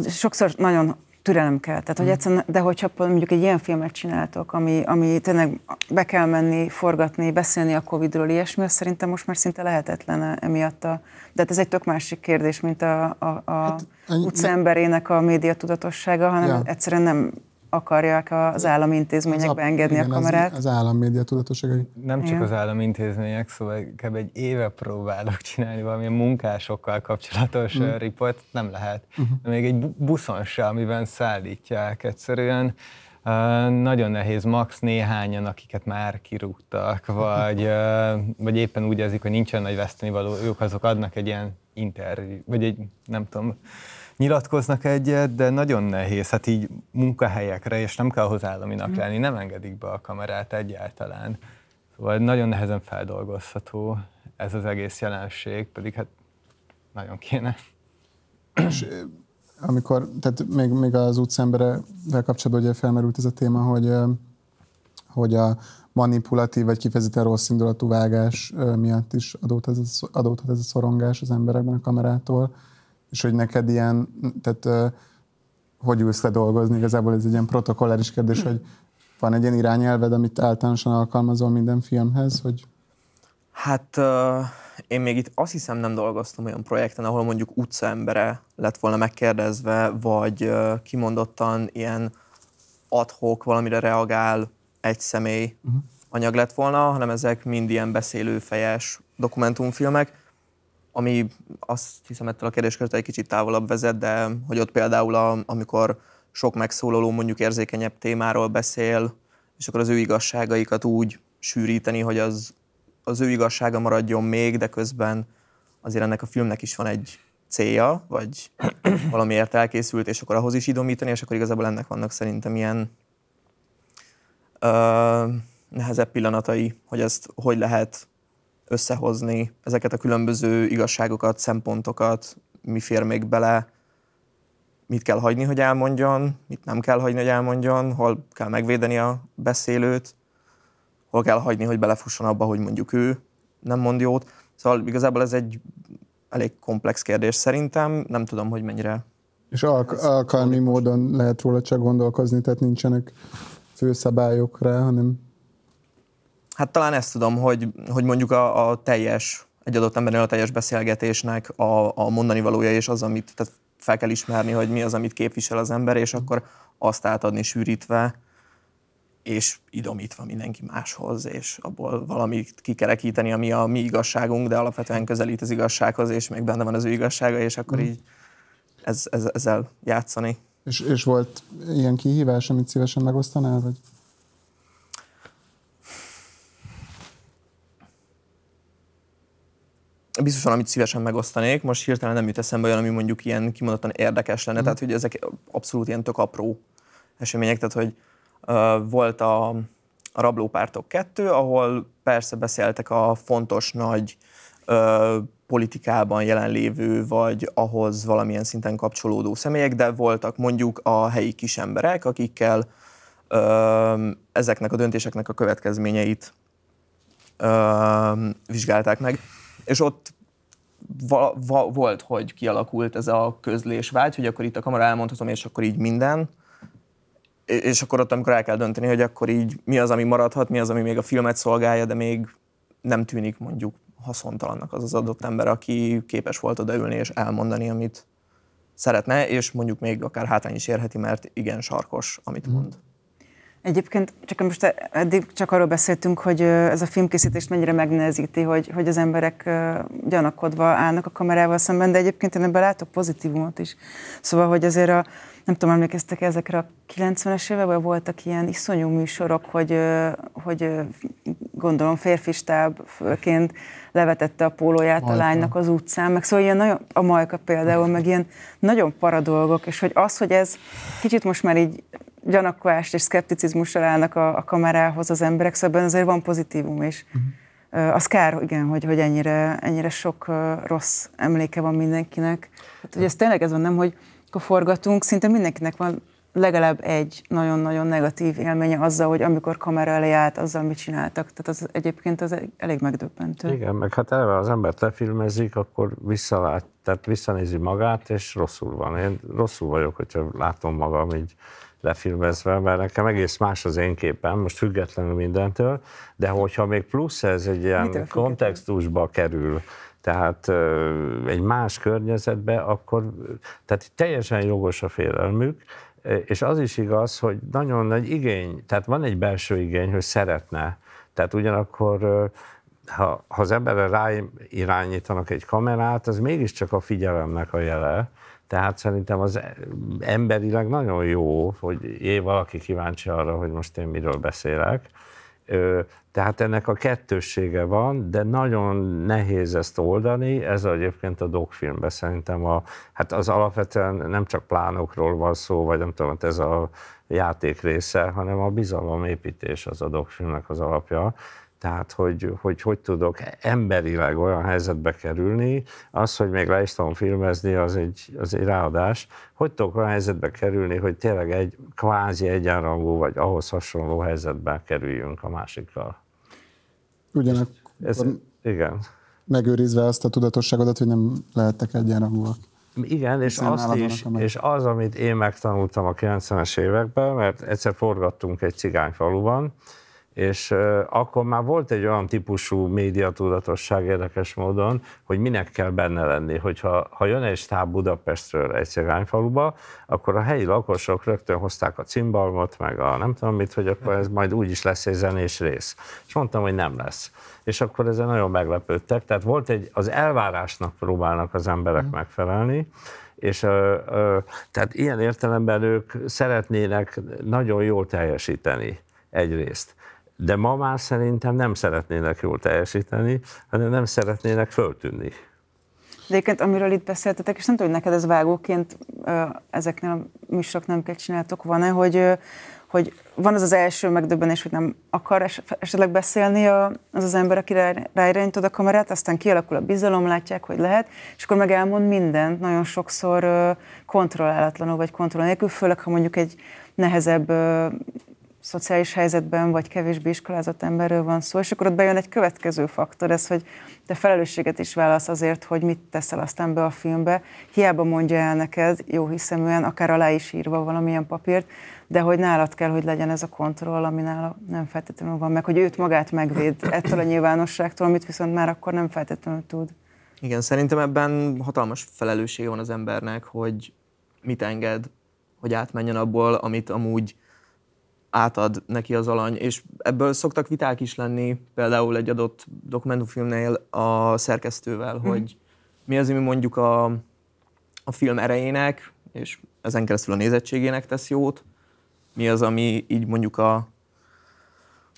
sokszor nagyon türelem kell. Tehát, hogy mm. egyszerűen, de hogyha mondjuk egy ilyen filmet csináltok, ami, ami tényleg be kell menni, forgatni, beszélni a Covid-ról, ilyesmi, az szerintem most már szinte lehetetlen emiatt a... De hát ez egy tök másik kérdés, mint a, a, a hát, utcaemberének a média tudatossága, hanem ja. egyszerűen nem akarják az állami intézményekbe engedni igen, a kamerát. Az, az állami média tudatosságai. Nem csak igen. az állami intézmények, szóval kb. egy éve próbálok csinálni valamilyen munkásokkal kapcsolatos mm. riport, nem lehet. Uh-huh. Még egy buszon se, amiben szállítják egyszerűen nagyon nehéz, max néhányan, akiket már kirúgtak, vagy, vagy éppen úgy érzik, hogy nincsen nagy vesztenivaló, ők azok adnak egy ilyen interjú, vagy egy, nem tudom, nyilatkoznak egyet, de nagyon nehéz, hát így munkahelyekre, és nem kell hozzá államinak mhm. lenni, nem engedik be a kamerát egyáltalán. Szóval nagyon nehezen feldolgozható ez az egész jelenség, pedig hát nagyon kéne. És amikor, tehát még, még az utcemberevel kapcsolatban ugye felmerült ez a téma, hogy, hogy a manipulatív vagy kifejezetten rossz indulatú vágás miatt is adódhat ez, adódhat ez a szorongás az emberekben a kamerától, és hogy neked ilyen, tehát hogy ülsz le dolgozni, igazából ez egy ilyen protokolláris kérdés, hogy van egy ilyen irányelved, amit általánosan alkalmazol minden filmhez, hogy... Hát uh, én még itt azt hiszem nem dolgoztam olyan projekten, ahol mondjuk utcaembere lett volna megkérdezve, vagy uh, kimondottan ilyen adhok valamire reagál egy személy uh-huh. anyag lett volna, hanem ezek mind ilyen beszélőfejes dokumentumfilmek, ami azt hiszem ettől a kérdéskörtől egy kicsit távolabb vezet, de hogy ott például, a, amikor sok megszólaló mondjuk érzékenyebb témáról beszél, és akkor az ő igazságaikat úgy sűríteni, hogy az, az ő igazsága maradjon még, de közben azért ennek a filmnek is van egy célja, vagy valamiért elkészült, és akkor ahhoz is idomítani, és akkor igazából ennek vannak szerintem ilyen ö, nehezebb pillanatai, hogy ezt hogy lehet összehozni, ezeket a különböző igazságokat, szempontokat, mi fér még bele, mit kell hagyni, hogy elmondjon, mit nem kell hagyni, hogy elmondjon, hol kell megvédeni a beszélőt, hol kell hagyni, hogy belefusson abba, hogy mondjuk ő nem mond jót. Szóval igazából ez egy elég komplex kérdés szerintem, nem tudom, hogy mennyire... És alk- alkalmi módon lehet róla csak gondolkozni, tehát nincsenek főszabályok rá, hanem... Hát talán ezt tudom, hogy, hogy mondjuk a, a teljes, egy adott embernél a teljes beszélgetésnek a, a mondani valója és az, amit, tehát fel kell ismerni, hogy mi az, amit képvisel az ember, és akkor azt átadni sűrítve, és idomítva mindenki máshoz, és abból valamit kikerekíteni, ami a mi igazságunk, de alapvetően közelít az igazsághoz, és még benne van az ő igazsága, és akkor mm. így ez, ez, ezzel játszani. És, és volt ilyen kihívás, amit szívesen megosztanál? Vagy? Biztosan, amit szívesen megosztanék, most hirtelen nem jut eszembe olyan, ami mondjuk ilyen kimondottan érdekes lenne, mm. tehát hogy ezek abszolút ilyen tök apró események, tehát hogy uh, volt a, a Rablópártok 2, ahol persze beszéltek a fontos nagy uh, politikában jelenlévő, vagy ahhoz valamilyen szinten kapcsolódó személyek, de voltak mondjuk a helyi kisemberek, akikkel uh, ezeknek a döntéseknek a következményeit uh, vizsgálták meg és ott va, va, volt, hogy kialakult ez a közlésvágy, hogy akkor itt a kamera elmondhatom, és akkor így minden. És akkor ott, amikor el kell dönteni, hogy akkor így mi az, ami maradhat, mi az, ami még a filmet szolgálja, de még nem tűnik mondjuk haszontalannak az az adott ember, aki képes volt odaülni és elmondani, amit szeretne, és mondjuk még akár hátrány is érheti, mert igen sarkos, amit mhm. mond. Egyébként csak most eddig csak arról beszéltünk, hogy ez a filmkészítés mennyire megnehezíti, hogy, hogy az emberek gyanakodva állnak a kamerával szemben, de egyébként én ebben látok pozitívumot is. Szóval, hogy azért a, nem tudom, emlékeztek ezekre a 90-es években voltak ilyen iszonyú műsorok, hogy, hogy gondolom férfi stáb főként levetette a pólóját Majka. a lánynak az utcán, meg szóval ilyen nagyon, a Majka például, meg ilyen nagyon para dolgok, és hogy az, hogy ez kicsit most már így gyanakolást és szkepticizmussal állnak a, a kamerához az emberek, szóval azért van pozitívum is. Uh-huh. Az kár, igen, hogy, hogy ennyire, ennyire sok rossz emléke van mindenkinek. Hát, hogy ez tényleg ez van, nem, hogy akkor forgatunk, szinte mindenkinek van legalább egy nagyon-nagyon negatív élménye azzal, hogy amikor kamera elé állt, azzal mit csináltak. Tehát az egyébként az elég megdöbbentő. Igen, meg hát eleve az ember lefilmezik, akkor visszalát, tehát visszanézi magát, és rosszul van. Én rosszul vagyok, hogyha látom magam így lefilmezve, mert nekem egész más az én képem, most függetlenül mindentől, de hogyha még plusz ez egy ilyen kontextusba kerül, tehát egy más környezetbe, akkor tehát teljesen jogos a félelmük, és az is igaz, hogy nagyon nagy igény, tehát van egy belső igény, hogy szeretne. Tehát ugyanakkor, ha, ha az emberre ráirányítanak egy kamerát, az mégiscsak a figyelemnek a jele, Tehát szerintem az emberileg nagyon jó, hogy év valaki kíváncsi arra, hogy most én miről beszélek. Tehát ennek a kettőssége van, de nagyon nehéz ezt oldani, ez egyébként a dokfilmben szerintem a, hát az alapvetően nem csak plánokról van szó, vagy nem tudom, ez a játék része, hanem a bizalomépítés az a dokfilmnek az alapja. Tehát, hogy, hogy hogy tudok emberileg olyan helyzetbe kerülni, az, hogy még le is tudom filmezni, az egy, az egy ráadás. Hogy tudok olyan helyzetbe kerülni, hogy tényleg egy kvázi egyenrangú, vagy ahhoz hasonló helyzetbe kerüljünk a másikkal. Ugyanakkor Ez, igen. megőrizve azt a tudatosságodat, hogy nem lehettek egyenrangúak. Igen, és, azt is, és az, amit én megtanultam a 90-es években, mert egyszer forgattunk egy cigányfaluban, és akkor már volt egy olyan típusú médiatudatosság érdekes módon, hogy minek kell benne lenni. Hogyha ha jön egy stáb Budapestről egy cigányfaluba, akkor a helyi lakosok rögtön hozták a cimbalmot, meg a nem tudom mit, hogy akkor ez majd úgy is lesz egy zenés rész. És mondtam, hogy nem lesz. És akkor ezen nagyon meglepődtek. Tehát volt egy, az elvárásnak próbálnak az emberek mm. megfelelni, és ö, ö, tehát ilyen értelemben ők szeretnének nagyon jól teljesíteni egyrészt de ma már szerintem nem szeretnének jól teljesíteni, hanem nem szeretnének föltűnni. De egyébként, amiről itt beszéltetek, és nem tudom, hogy neked ez vágóként ezeknél a műsorok nem kell csináltok, van-e, hogy, hogy van az az első megdöbbenés, hogy nem akar esetleg beszélni az az ember, aki ráirányítod a kamerát, aztán kialakul a bizalom, látják, hogy lehet, és akkor meg elmond mindent, nagyon sokszor kontrollálatlanul vagy kontroll nélkül, főleg ha mondjuk egy nehezebb szociális helyzetben, vagy kevésbé iskolázott emberről van szó, és akkor ott bejön egy következő faktor, ez, hogy te felelősséget is válasz azért, hogy mit teszel aztán be a filmbe. Hiába mondja el neked, jó hiszeműen, akár alá is írva valamilyen papírt, de hogy nálad kell, hogy legyen ez a kontroll, ami nála nem feltétlenül van meg, hogy őt magát megvéd ettől a nyilvánosságtól, amit viszont már akkor nem feltétlenül tud. Igen, szerintem ebben hatalmas felelőssége van az embernek, hogy mit enged, hogy átmenjen abból, amit amúgy átad neki az alany, és ebből szoktak viták is lenni, például egy adott dokumentumfilmnél a szerkesztővel, mm. hogy mi az, ami mondjuk a, a film erejének, és ezen keresztül a nézettségének tesz jót, mi az, ami így mondjuk a,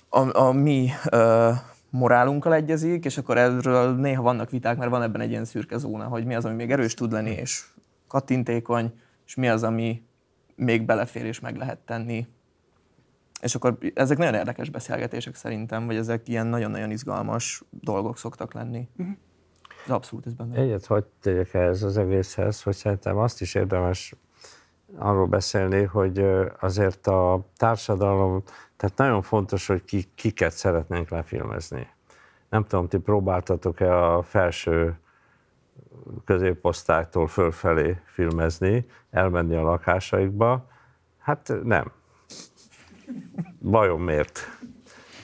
a, a mi ö, morálunkkal egyezik, és akkor erről néha vannak viták, mert van ebben egy ilyen szürke zóna, hogy mi az, ami még erős tud lenni, és kattintékony, és mi az, ami még belefér és meg lehet tenni és akkor ezek nagyon érdekes beszélgetések szerintem, vagy ezek ilyen nagyon-nagyon izgalmas dolgok szoktak lenni. Uh-huh. De abszolút ez benne. Egyet hogy tegyek ez az egészhez, hogy szerintem azt is érdemes arról beszélni, hogy azért a társadalom, tehát nagyon fontos, hogy ki, kiket szeretnénk lefilmezni. Nem tudom, ti próbáltatok-e a felső középosztálytól fölfelé filmezni, elmenni a lakásaikba? Hát nem. Vajon miért?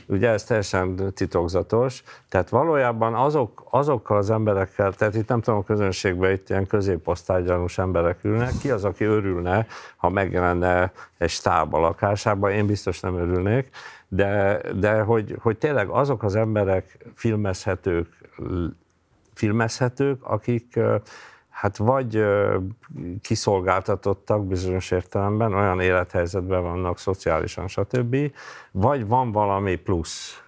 Ugye ez teljesen titokzatos. Tehát valójában azok, azokkal az emberekkel, tehát itt nem tudom, a közönségben itt ilyen középosztálygyanús emberek ülnek, ki az, aki örülne, ha megjelenne egy stáb a lakásában, én biztos nem örülnék, de, de hogy, hogy tényleg azok az emberek filmezhetők, filmezhetők, akik hát vagy kiszolgáltatottak bizonyos értelemben, olyan élethelyzetben vannak szociálisan, stb., vagy van valami plusz.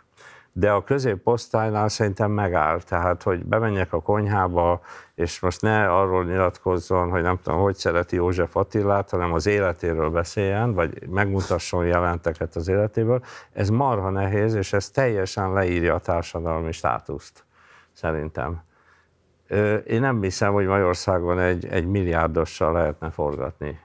De a középosztálynál szerintem megáll, tehát hogy bemenjek a konyhába, és most ne arról nyilatkozzon, hogy nem tudom, hogy szereti József Attilát, hanem az életéről beszéljen, vagy megmutasson jelenteket az életéből. Ez marha nehéz, és ez teljesen leírja a társadalmi státuszt, szerintem. Én nem hiszem, hogy Magyarországon egy, egy milliárdossal lehetne forgatni.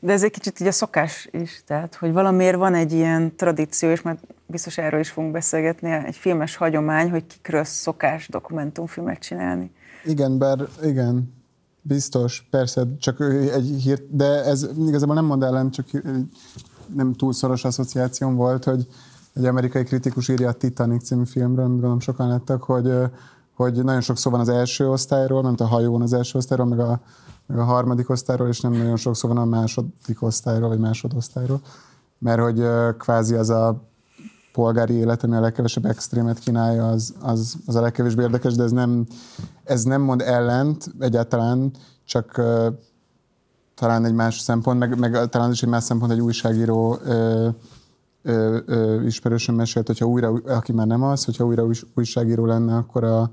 De ez egy kicsit így a szokás is, tehát, hogy valamiért van egy ilyen tradíció, és már biztos erről is fogunk beszélgetni, egy filmes hagyomány, hogy kikről szokás dokumentumfilmet csinálni. Igen, bár igen, biztos, persze, csak egy hír, de ez igazából nem mond ellen, csak nem túl szoros asszociációm volt, hogy egy amerikai kritikus írja a Titanic című filmről, amit gondolom sokan lettek, hogy, hogy nagyon sok szó van az első osztályról, nem a hajón az első osztályról, meg a, meg a harmadik osztályról, és nem nagyon sok szó van a második osztályról, vagy másodosztályról. Mert hogy kvázi az a polgári élet, ami a legkevesebb extrémet kínálja, az, az, az a legkevésbé érdekes, de ez nem, ez nem mond ellent egyáltalán, csak uh, talán egy más szempont, meg, meg talán is egy más szempont, egy újságíró uh, ö, ö, ismerősöm mesélt, hogyha újra, aki már nem az, hogyha újra újságíró lenne, akkor a,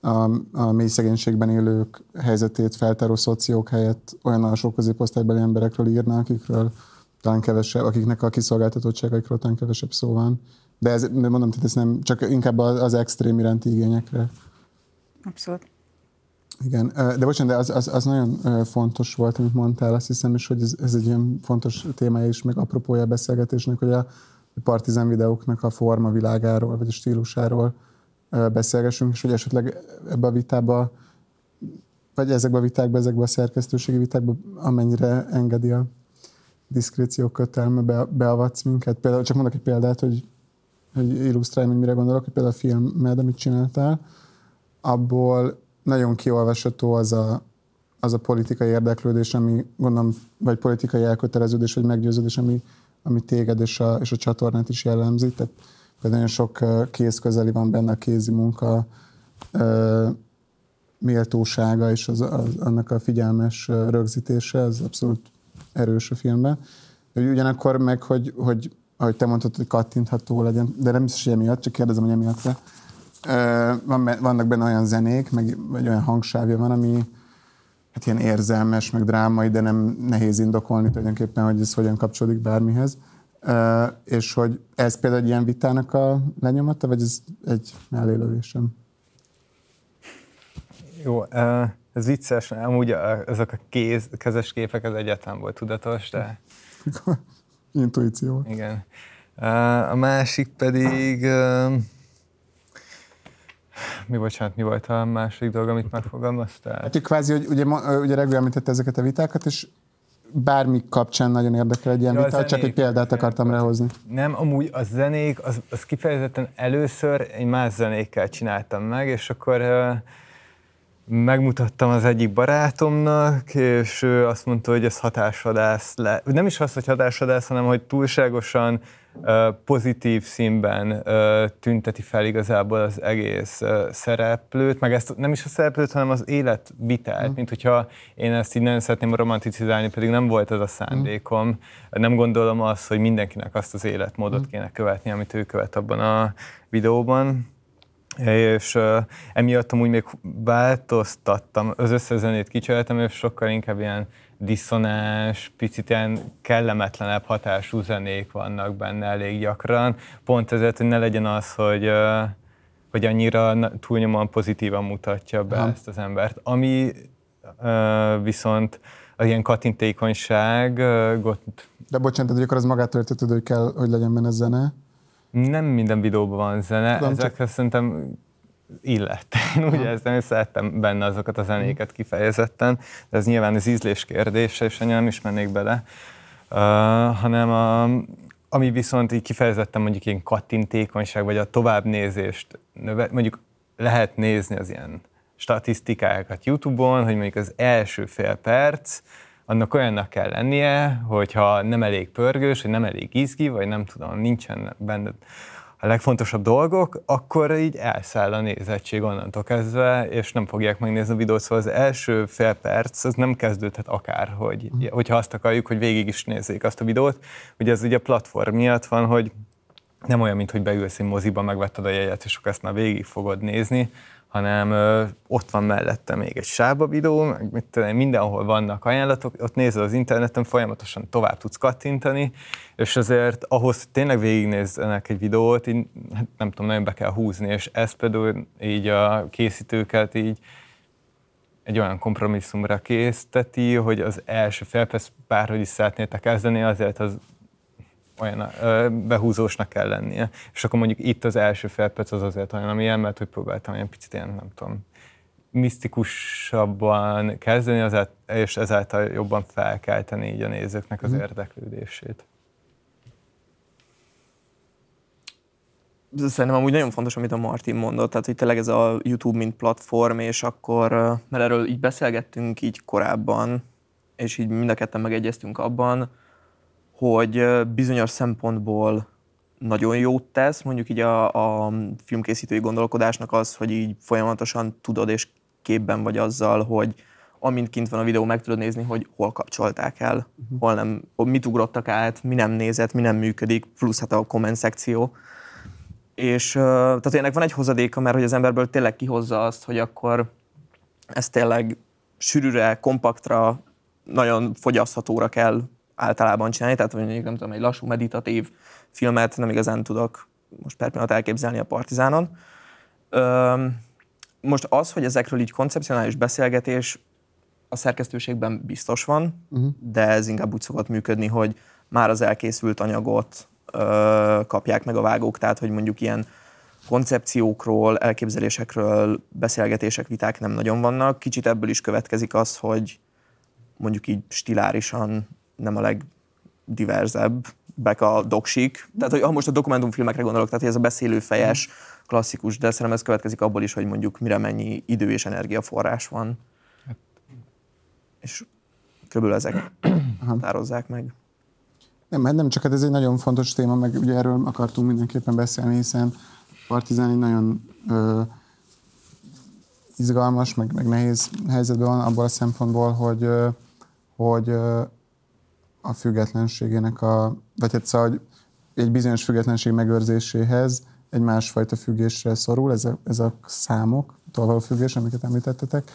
a, a mély szegénységben élők helyzetét feltáró szociók helyett olyan alsó középosztálybeli emberekről írna, akikről talán kevesebb, akiknek a kiszolgáltatottságaikról talán kevesebb szó van. De ez, mondom, tehát ez nem, csak inkább az extrém iránti igényekre. Abszolút. Igen, de bocsánat, de az, az, az nagyon fontos volt, amit mondtál, azt hiszem is, hogy ez, ez egy ilyen fontos témája is, meg apropója a beszélgetésnek, hogy a partizán videóknak a forma világáról, vagy a stílusáról beszélgessünk, és hogy esetleg ebbe a vitába, vagy ezekbe a vitákba, ezekbe a szerkesztőségi vitákba, amennyire engedi a diszkréció kötelme, be, beavatsz minket. Például, csak mondok egy példát, hogy, hogy illusztráljam, hogy mire gondolok, hogy például a filmed, amit csináltál, abból nagyon kiolvasható az a, az a politikai érdeklődés, ami gondolom, vagy politikai elköteleződés, vagy meggyőződés, ami, ami téged és a, és a csatornát is jellemzi. Tehát például nagyon sok kézközeli van benne a kézi munka, méltósága és az, az, annak a figyelmes rögzítése, ez abszolút erős a filmben. Ugyanakkor meg, hogy, hogy ahogy te mondtad, hogy kattintható legyen, de nem hogy emiatt, csak kérdezem, hogy emiatt van, vannak benne olyan zenék, meg vagy olyan hangsávja van, ami hát ilyen érzelmes, meg drámai, de nem nehéz indokolni tulajdonképpen, hogy ez hogyan kapcsolódik bármihez. Uh, és hogy ez például egy ilyen vitának a lenyomata, vagy ez egy mellélövésem? Jó, uh, ez vicces, amúgy ezek a kéz, kezes képek az egyetlen volt tudatos, de... Intuíció. Igen. Uh, a másik pedig... Uh, mi bocsánat, mi volt a második dolog, amit megfogalmaztál? Hát kvázi, hogy ugye, ugye Regül említette ezeket a vitákat, és bármi kapcsán nagyon érdekel egy ilyen ja, vita, csak egy példát akartam rehozni. Nem, amúgy a zenék, az, az kifejezetten először egy más zenékkel csináltam meg, és akkor uh, megmutattam az egyik barátomnak, és ő azt mondta, hogy ez hatásvadász le. Nem is az, hogy hatásvadász, hanem hogy túlságosan pozitív színben tünteti fel igazából az egész szereplőt, meg ezt nem is a szereplőt, hanem az életvitelt, mm. mint hogyha én ezt így nem szeretném romanticizálni, pedig nem volt ez a szándékom. Mm. Nem gondolom azt, hogy mindenkinek azt az életmódot mm. kéne követni, amit ő követ abban a videóban és uh, emiatt amúgy még változtattam, az összes zenét kicseréltem, és sokkal inkább ilyen diszonás, picit ilyen kellemetlenebb hatású zenék vannak benne elég gyakran. Pont ezért, hogy ne legyen az, hogy, hogy annyira túlnyomóan pozitívan mutatja be Aha. ezt az embert. Ami viszont az ilyen kattintékonyság... Uh, De bocsánat, hogy akkor az magától értetődő, hogy kell, hogy legyen benne zene? Nem minden videóban van zene, Tudom, ezekhez csak... szerintem illett. Én úgy érzem, hogy szerettem benne azokat a zenéket kifejezetten, de ez nyilván az ízlés kérdése, és annyira nem is mennék bele, uh, hanem a, ami viszont így kifejezetten mondjuk ilyen kattintékonyság, vagy a továbbnézést, mondjuk lehet nézni az ilyen statisztikákat YouTube-on, hogy mondjuk az első fél perc, annak olyannak kell lennie, hogyha nem elég pörgős, vagy nem elég izgi, vagy nem tudom, nincsen benne a legfontosabb dolgok, akkor így elszáll a nézettség onnantól kezdve, és nem fogják megnézni a videót. Szóval az első fél perc, az nem kezdődhet akár, hogy, mhm. hogyha azt akarjuk, hogy végig is nézzék azt a videót. Ugye ez ugye a platform miatt van, hogy nem olyan, mint hogy beülsz egy moziba, megvetted a jegyet, és akkor ezt már végig fogod nézni, hanem ö, ott van mellette még egy sába videó, meg mit tudom, mindenhol vannak ajánlatok, ott nézed az interneten, folyamatosan tovább tudsz kattintani, és azért ahhoz, hogy tényleg végignézzenek egy videót, így, hát nem tudom, nagyon be kell húzni, és ez például így a készítőket így egy olyan kompromisszumra készteti, hogy az első felperc bárhogy is szeretnétek kezdeni, azért az olyan ö, behúzósnak kell lennie. És akkor mondjuk itt az első felperc az azért olyan, amilyen, mert hogy próbáltam olyan picit ilyen, nem tudom, misztikusabban kezdeni, azért, és ezáltal jobban felkelteni így a nézőknek az mm. érdeklődését. Szerintem amúgy nagyon fontos, amit a Martin mondott, tehát hogy tényleg ez a YouTube mint platform, és akkor, mert erről így beszélgettünk így korábban, és így mind a ketten megegyeztünk abban, hogy bizonyos szempontból nagyon jót tesz, mondjuk így a, a filmkészítői gondolkodásnak az, hogy így folyamatosan tudod és képben vagy azzal, hogy amint kint van a videó, meg tudod nézni, hogy hol kapcsolták el, uh-huh. hol nem, mit ugrottak át, mi nem nézett, mi nem működik, plusz hát a komment szekció. És tehát ennek van egy hozadéka, mert hogy az emberből tényleg kihozza azt, hogy akkor ez tényleg sűrűre, kompaktra, nagyon fogyaszthatóra kell általában csinálni, tehát mondjuk nem tudom, egy lassú meditatív filmet nem igazán tudok most per pillanat elképzelni a Partizánon. Üm, most az, hogy ezekről így koncepcionális beszélgetés a szerkesztőségben biztos van, uh-huh. de ez inkább úgy szokott működni, hogy már az elkészült anyagot ö, kapják meg a vágók, tehát hogy mondjuk ilyen koncepciókról, elképzelésekről beszélgetések, viták nem nagyon vannak. Kicsit ebből is következik az, hogy mondjuk így stilárisan nem a legdiverzebb bek a doksik. Tehát, hogy ha most a dokumentumfilmekre gondolok, tehát hogy ez a beszélő fejes, klasszikus, de szerintem ez következik abból is, hogy mondjuk mire mennyi idő és energiaforrás van. És körülbelül ezek határozzák meg. Nem, mert nem csak hát ez egy nagyon fontos téma, meg ugye erről akartunk mindenképpen beszélni, hiszen Partizán egy nagyon ö, izgalmas, meg, meg nehéz helyzetben van abból a szempontból, hogy, ö, hogy ö, a függetlenségének a, vagy hát szóval, hogy egy bizonyos függetlenség megőrzéséhez egy másfajta függésre szorul, ez a, ez a számok, való függés, amiket említettetek,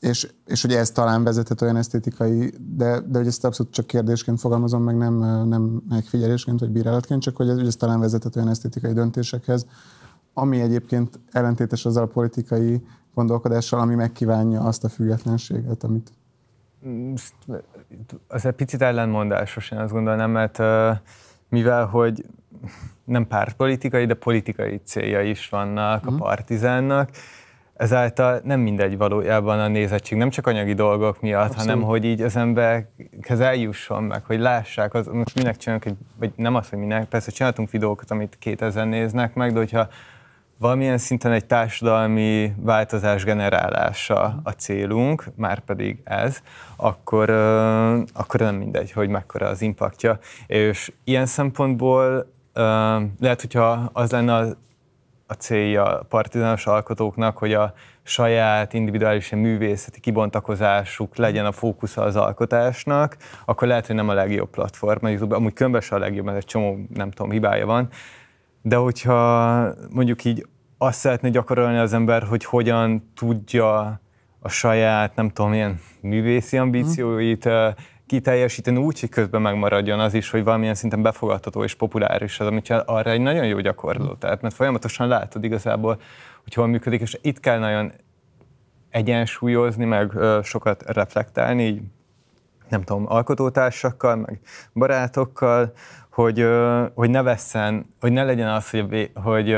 és, és hogy ez talán vezetett olyan esztétikai, de, de hogy ezt abszolút csak kérdésként fogalmazom, meg nem, nem megfigyelésként vagy bírálatként, csak hogy ez, hogy ez talán vezetett olyan esztétikai döntésekhez, ami egyébként ellentétes azzal a politikai gondolkodással, ami megkívánja azt a függetlenséget, amit az egy picit ellenmondásos, én azt gondolnám, mert mivel, hogy nem pártpolitikai, de politikai célja is vannak a mhm. partizánnak, ezáltal nem mindegy valójában a nézettség, nem csak anyagi dolgok miatt, Abszolút. hanem hogy így az emberhez eljusson meg, hogy lássák, az, most minek csinálunk, vagy nem az, hogy minek, persze csináltunk videókat, amit 2000 néznek meg, de hogyha valamilyen szinten egy társadalmi változás generálása a célunk, már pedig ez, akkor, akkor nem mindegy, hogy mekkora az impaktja. És ilyen szempontból lehet, hogyha az lenne a, a célja a partizános alkotóknak, hogy a saját individuális művészeti kibontakozásuk legyen a fókusza az alkotásnak, akkor lehet, hogy nem a legjobb platform. Amúgy különben a legjobb, mert egy csomó, nem tudom, hibája van, de hogyha mondjuk így azt szeretné gyakorolni az ember, hogy hogyan tudja a saját, nem tudom, milyen művészi ambícióit mm. kiteljesíteni úgy, hogy közben megmaradjon az is, hogy valamilyen szinten befogadható és populáris az, amit arra egy nagyon jó gyakorló. Mm. Tehát, mert folyamatosan látod igazából, hogy hol működik, és itt kell nagyon egyensúlyozni, meg sokat reflektálni, így nem tudom, alkotótársakkal, meg barátokkal, hogy, hogy ne vesszen, hogy ne legyen az, hogy, hogy,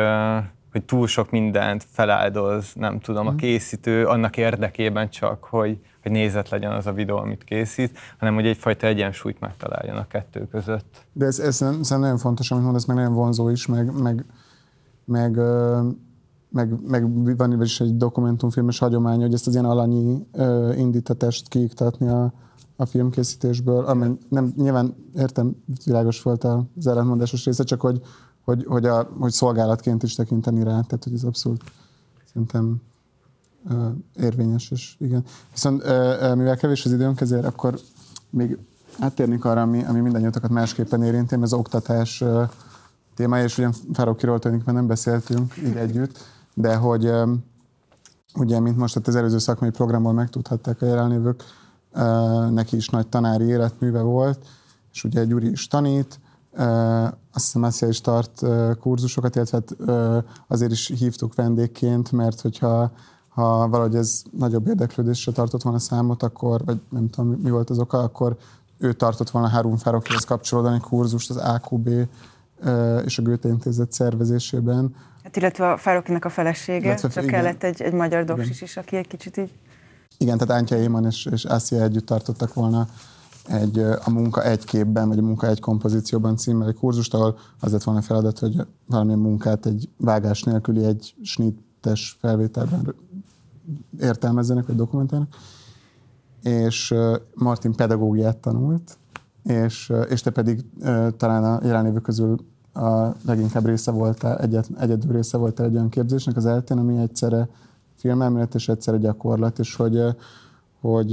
hogy túl sok mindent feláldoz, nem tudom, a mhm. készítő annak érdekében csak, hogy, hogy nézet legyen az a videó, amit készít, hanem hogy egyfajta egyensúlyt megtaláljon a kettő között. De ez, ez szerintem nagyon fontos, amit mondasz, meg nagyon vonzó is, meg, meg, meg, meg, meg van is egy dokumentumfilmes hagyomány, hogy ezt az ilyen alanyi indítatást kiiktatni a, a filmkészítésből, amely nem, nyilván értem, világos volt az ellentmondásos része, csak hogy, hogy, hogy, a, hogy szolgálatként is tekinteni rá, tehát hogy ez abszolút szerintem uh, érvényes, és igen. Viszont uh, mivel kevés az időnk, ezért akkor még áttérnénk arra, ami, ami mindannyiatokat másképpen érinti, az oktatás uh, témája, és ugyan Fárokiról tulajdonképpen nem beszéltünk így együtt, de hogy ugye, mint most az előző szakmai programból megtudhatták a jelenlévők, neki is nagy tanári életműve volt, és ugye Gyuri is tanít, azt hiszem Assia is tart kurzusokat, illetve hát, azért is hívtuk vendégként, mert hogyha ha valahogy ez nagyobb érdeklődésre tartott volna számot, akkor, vagy nem tudom, mi volt az oka, akkor ő tartott volna Harun Farokihoz kapcsolódani kurzust az AQB és a Goethe Intézet szervezésében. Hát illetve a Farokinak a felesége, illetve, csak igen. kellett egy, egy magyar doksis is, aki egy kicsit így igen, tehát Ántja Éman és, és Ássia együtt tartottak volna egy, a munka egy képben, vagy a munka egy kompozícióban címmel egy kurzust, ahol az lett volna feladat, hogy valamilyen munkát egy vágás nélküli, egy snittes felvételben értelmezzenek, vagy dokumentálnak. És Martin pedagógiát tanult, és, és te pedig talán a jelenlévő közül a leginkább része voltál, egyet, egyedül része voltál egy olyan képzésnek az eltén, ami egyszerre filmelmélet és egyszerre gyakorlat, és hogy, hogy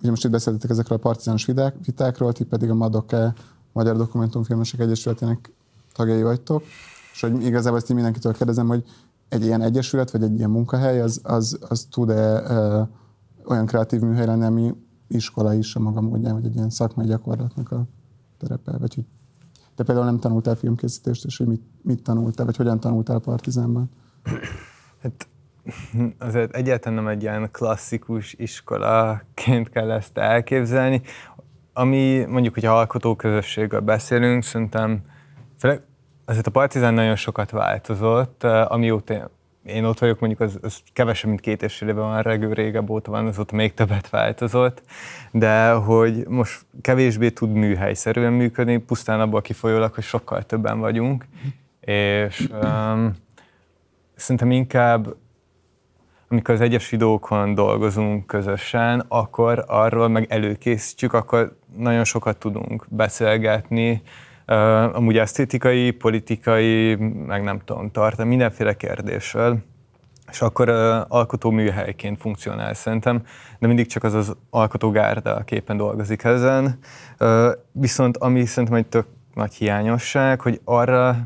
ugye most itt beszéltetek ezekről a partizános viták, vitákról, ti pedig a Madoke Magyar Dokumentumfilmesek Egyesületének tagjai vagytok, és hogy igazából ezt így mindenkitől kérdezem, hogy egy ilyen egyesület, vagy egy ilyen munkahely, az, az, az tud-e olyan kreatív műhely lenni, ami iskola is a maga módján, vagy egy ilyen szakmai gyakorlatnak a terepe, vagy hogy te például nem tanultál filmkészítést, és hogy mit, mit tanultál, vagy hogyan tanultál Partizánban? Hát azért egyáltalán nem egy ilyen klasszikus iskolaként kell ezt elképzelni. Ami mondjuk, hogyha alkotóközösséggel beszélünk, szerintem azért a Partizán nagyon sokat változott, amióta én ott vagyok, mondjuk az, az kevesebb, mint két és fél éve van, regő régebb óta van, azóta még többet változott, de hogy most kevésbé tud műhelyszerűen működni, pusztán abból kifolyólag, hogy sokkal többen vagyunk, és um, szerintem inkább amikor az egyes videókon dolgozunk közösen, akkor arról meg előkészítjük, akkor nagyon sokat tudunk beszélgetni, uh, amúgy esztétikai, politikai, meg nem tudom, tart, mindenféle kérdésről, és akkor uh, alkotó műhelyként funkcionál szerintem, de mindig csak az az alkotógárda a képen dolgozik ezen. Uh, viszont ami szerintem egy tök nagy hiányosság, hogy arra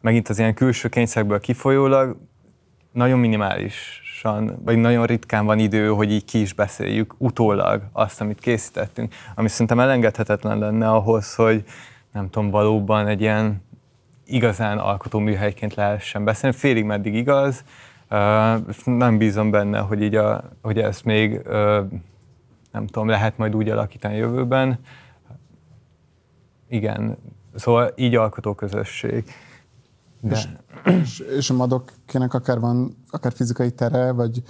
megint az ilyen külső kényszerből kifolyólag nagyon minimálisan, vagy nagyon ritkán van idő, hogy így ki is beszéljük utólag azt, amit készítettünk, ami szerintem elengedhetetlen lenne ahhoz, hogy nem tudom, valóban egy ilyen igazán alkotó műhelyként lehessen beszélni. Félig meddig igaz, nem bízom benne, hogy, így a, hogy ezt még nem tudom, lehet majd úgy alakítani jövőben. Igen, szóval így alkotó közösség. De... És, és, és a madokkének akár van, akár fizikai tere, vagy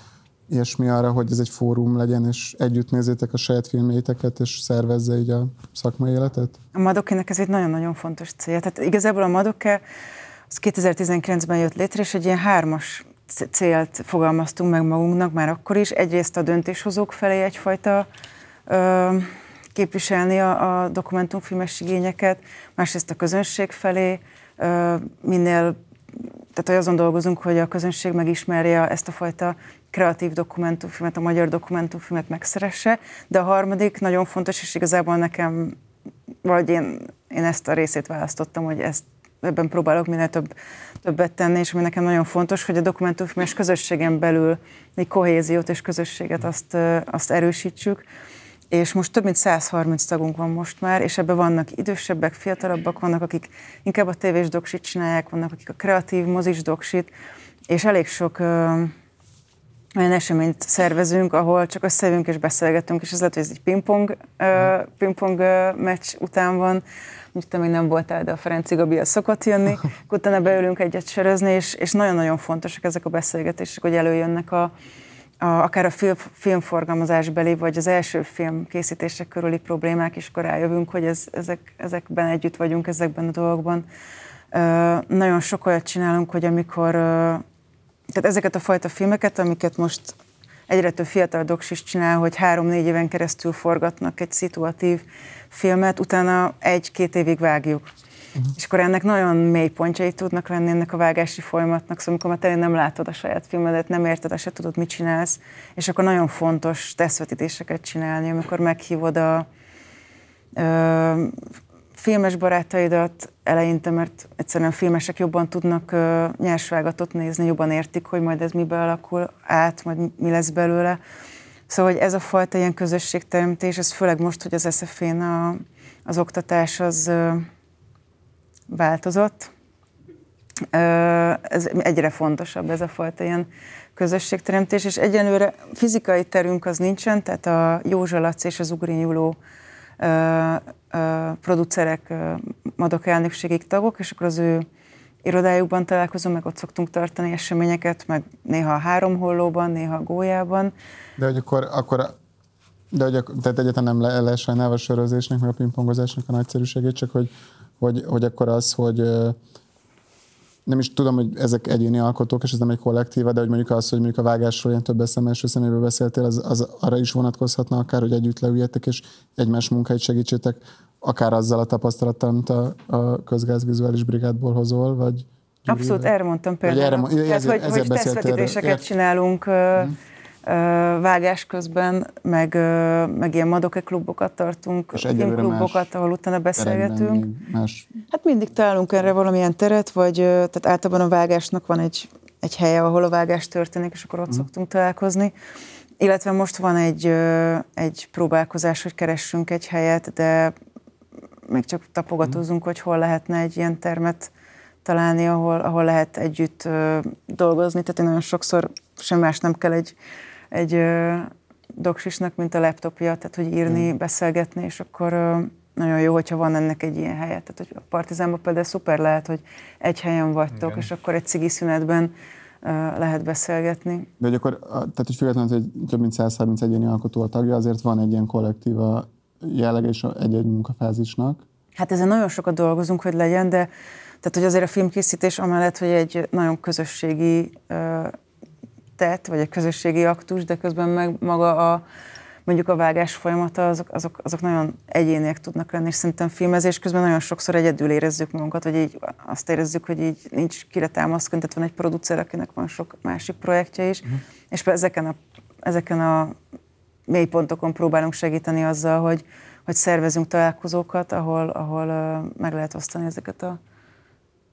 ilyesmi arra, hogy ez egy fórum legyen, és együtt nézzétek a saját filmjeiteket, és szervezze így a szakmai életet? A Madokének ez egy nagyon-nagyon fontos cél. Tehát igazából a Madoké az 2019-ben jött létre, és egy ilyen hármas célt fogalmaztunk meg magunknak már akkor is. Egyrészt a döntéshozók felé egyfajta ö, képviselni a, a dokumentumfilmes igényeket, másrészt a közönség felé ö, minél tehát azon dolgozunk, hogy a közönség megismerje ezt a fajta kreatív dokumentumfilmet, a magyar dokumentumfilmet megszeresse, de a harmadik nagyon fontos, és igazából nekem, vagy én, én ezt a részét választottam, hogy ezt ebben próbálok minél több, többet tenni, és ami nekem nagyon fontos, hogy a dokumentumfilmes közösségen belül egy kohéziót és közösséget azt, azt erősítsük, és most több mint 130 tagunk van most már, és ebben vannak idősebbek, fiatalabbak, vannak, akik inkább a tévés doksit csinálják, vannak, akik a kreatív mozis doksit, és elég sok olyan eseményt szervezünk, ahol csak összejövünk és beszélgetünk, és ez lehet, hogy ez egy pingpong, uh, pingpong uh, meccs után van, úgy te még nem voltál, de a Ferenci Gabi szokott jönni, utána beülünk egyet sörözni, és, és nagyon-nagyon fontosak ezek a beszélgetések, hogy előjönnek a, a, akár a film, filmforgalmazásbeli, vagy az első film készítések körüli problémák, és akkor rájövünk, hogy ez, ezek, ezekben együtt vagyunk, ezekben a dolgokban. Uh, nagyon sok olyat csinálunk, hogy amikor uh, tehát ezeket a fajta filmeket, amiket most egyre több fiatal doks is csinál, hogy három-négy éven keresztül forgatnak egy szituatív filmet, utána egy-két évig vágjuk. Uh-huh. És akkor ennek nagyon mély pontjai tudnak lenni ennek a vágási folyamatnak, szóval amikor már te nem látod a saját filmedet, nem érted, se tudod, mit csinálsz, és akkor nagyon fontos tesztvetítéseket csinálni, amikor meghívod a ö, filmes barátaidat eleinte, mert egyszerűen filmesek jobban tudnak uh, nyersvágatot nézni, jobban értik, hogy majd ez mibe alakul át, majd mi lesz belőle. Szóval, hogy ez a fajta ilyen közösségteremtés, ez főleg most, hogy az SZF-én a, az oktatás az uh, változott, uh, ez egyre fontosabb ez a fajta ilyen közösségteremtés, és egyenlőre fizikai terünk az nincsen, tehát a Józsa Laci és az Ugrin producerek, Madok elnökségig tagok, és akkor az ő irodájukban találkozom, meg ott szoktunk tartani eseményeket, meg néha a három hollóban, néha a gólyában. De hogy akkor, akkor de hogy, tehát egyáltalán nem le, lesajnálva a sörözésnek, meg a pingpongozásnak a nagyszerűségét, csak hogy, hogy, hogy akkor az, hogy nem is tudom, hogy ezek egyéni alkotók, és ez nem egy kollektíva, de hogy mondjuk az, hogy mondjuk a vágásról ilyen több eszem első szeméből beszéltél, az, az, arra is vonatkozhatna akár, hogy együtt leüljetek, és egymás munkáit segítsétek akár azzal a tapasztalattal, amit a, a közgázvizuális brigádból hozol, vagy Abszolút, erre mondtam például. erre, ezért, Tehát, hogy, ezért hogy tesztvetítéseket csinálunk hmm vágás közben, meg, meg ilyen madoke klubokat tartunk, filmklubokat, ahol utána beszélgetünk. Más... Hát mindig találunk erre valamilyen teret, vagy tehát általában a vágásnak van egy, egy helye, ahol a vágás történik, és akkor ott mm. szoktunk találkozni. Illetve most van egy, egy próbálkozás, hogy keressünk egy helyet, de még csak tapogatózunk, mm. hogy hol lehetne egy ilyen termet találni, ahol, ahol lehet együtt dolgozni. Tehát én nagyon sokszor sem más nem kell egy egy ö, doksisnak, mint a laptopja, tehát hogy írni, mm. beszélgetni, és akkor ö, nagyon jó, hogyha van ennek egy ilyen helye. Tehát hogy a Partizánban például szuper lehet, hogy egy helyen vagytok, Igen. és akkor egy cigi szünetben lehet beszélgetni. De hogy akkor, tehát hogy függetlenül, hogy több mint 130 egyéni alkotó a tagja, azért van egy ilyen kollektíva jellege és egy-egy munkafázisnak. Hát ezen nagyon sokat dolgozunk, hogy legyen, de tehát, hogy azért a filmkészítés amellett, hogy egy nagyon közösségi tett, vagy egy közösségi aktus, de közben meg maga a mondjuk a vágás folyamata, azok, azok, azok nagyon egyéniek tudnak lenni, és szerintem filmezés közben nagyon sokszor egyedül érezzük magunkat, vagy így azt érezzük, hogy így nincs kire támaszkodni, tehát van egy producer, akinek van sok másik projektje is, uh-huh. és ezeken a, ezeken a mélypontokon próbálunk segíteni azzal, hogy, hogy szervezünk találkozókat, ahol, ahol meg lehet osztani ezeket a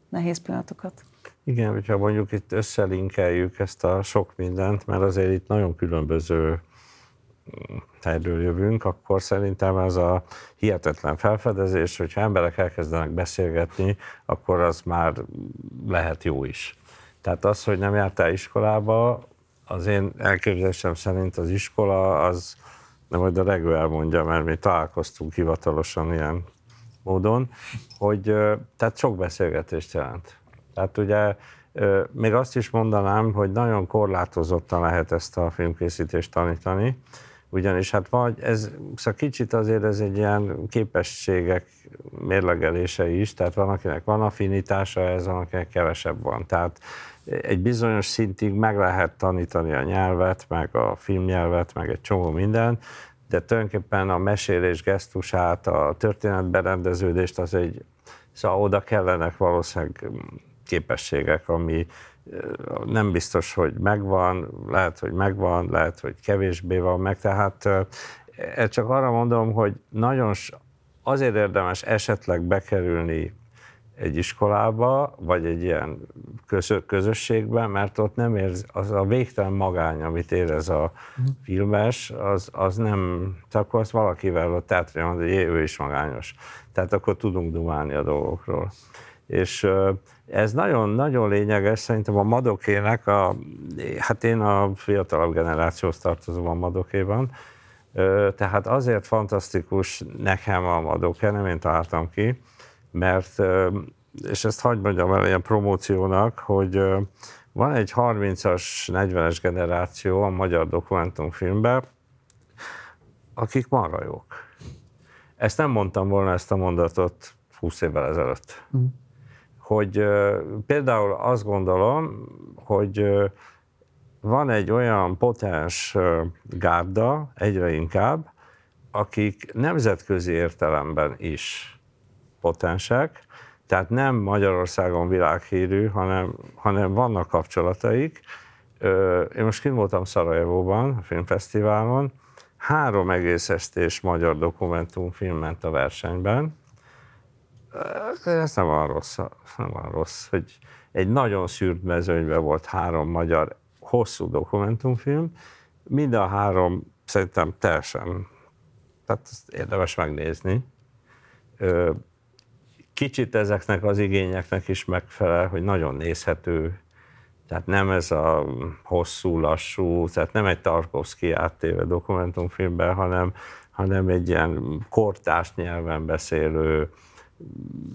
nehéz pillanatokat. Igen, hogyha mondjuk itt összelinkeljük ezt a sok mindent, mert azért itt nagyon különböző helyről jövünk, akkor szerintem ez a hihetetlen felfedezés, hogyha emberek elkezdenek beszélgetni, akkor az már lehet jó is. Tehát az, hogy nem jártál iskolába, az én elképzelésem szerint az iskola, az nem majd a Regő elmondja, mert mi találkoztunk hivatalosan ilyen módon, hogy tehát sok beszélgetést jelent. Tehát ugye még azt is mondanám, hogy nagyon korlátozottan lehet ezt a filmkészítést tanítani, ugyanis hát vagy ez, szóval kicsit azért ez egy ilyen képességek mérlegelése is, tehát van, akinek van affinitása, ez van, akinek kevesebb van. Tehát egy bizonyos szintig meg lehet tanítani a nyelvet, meg a filmnyelvet, meg egy csomó minden, de tulajdonképpen a mesélés gesztusát, a történetberendeződést az egy, szóval oda kellenek valószínűleg képességek, ami nem biztos, hogy megvan, lehet, hogy megvan, lehet, hogy kevésbé van meg, tehát ezt csak arra mondom, hogy nagyon azért érdemes esetleg bekerülni egy iskolába, vagy egy ilyen közösségbe, mert ott nem érz, az a végtelen magány, amit érez a filmes, az, az nem, csak akkor azt valakivel ott teátrja, hogy ő is magányos. Tehát akkor tudunk dumálni a dolgokról. És ez nagyon-nagyon lényeges, szerintem a Madokének, a, hát én a fiatalabb generációhoz tartozom a Madokéban, tehát azért fantasztikus nekem a Madoké, nem én találtam ki, mert, és ezt hagyd mondjam el ilyen promóciónak, hogy van egy 30-as, 40-es generáció a magyar dokumentumfilmben, akik marha. Ezt nem mondtam volna ezt a mondatot 20 évvel ezelőtt. Mm hogy például azt gondolom, hogy van egy olyan potens gárda, egyre inkább, akik nemzetközi értelemben is potensek, tehát nem Magyarországon világhírű, hanem, hanem vannak kapcsolataik. Én most kint voltam Szarajevóban, a filmfesztiválon, három egész estés magyar dokumentumfilm ment a versenyben, ez nem van rossz, nem van rossz, hogy egy nagyon szűrt mezőnyben volt három magyar hosszú dokumentumfilm, mind a három szerintem teljesen, tehát ezt érdemes megnézni. Kicsit ezeknek az igényeknek is megfelel, hogy nagyon nézhető, tehát nem ez a hosszú, lassú, tehát nem egy Tarkovsky áttéve dokumentumfilmben, hanem, hanem egy ilyen kortárs nyelven beszélő,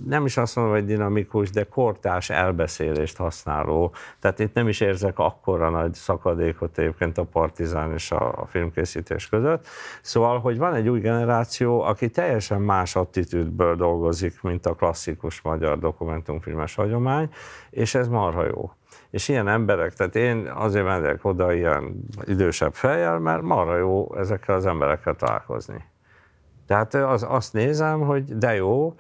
nem is azt mondom, hogy dinamikus, de kortás elbeszélést használó. Tehát itt nem is érzek akkora nagy szakadékot egyébként a partizán és a, a filmkészítés között. Szóval, hogy van egy új generáció, aki teljesen más attitűdből dolgozik, mint a klasszikus magyar dokumentumfilmes hagyomány, és ez marha jó. És ilyen emberek, tehát én azért megyek oda ilyen idősebb fejjel, mert marha jó ezekkel az emberekkel találkozni Tehát az, azt nézem, hogy de jó,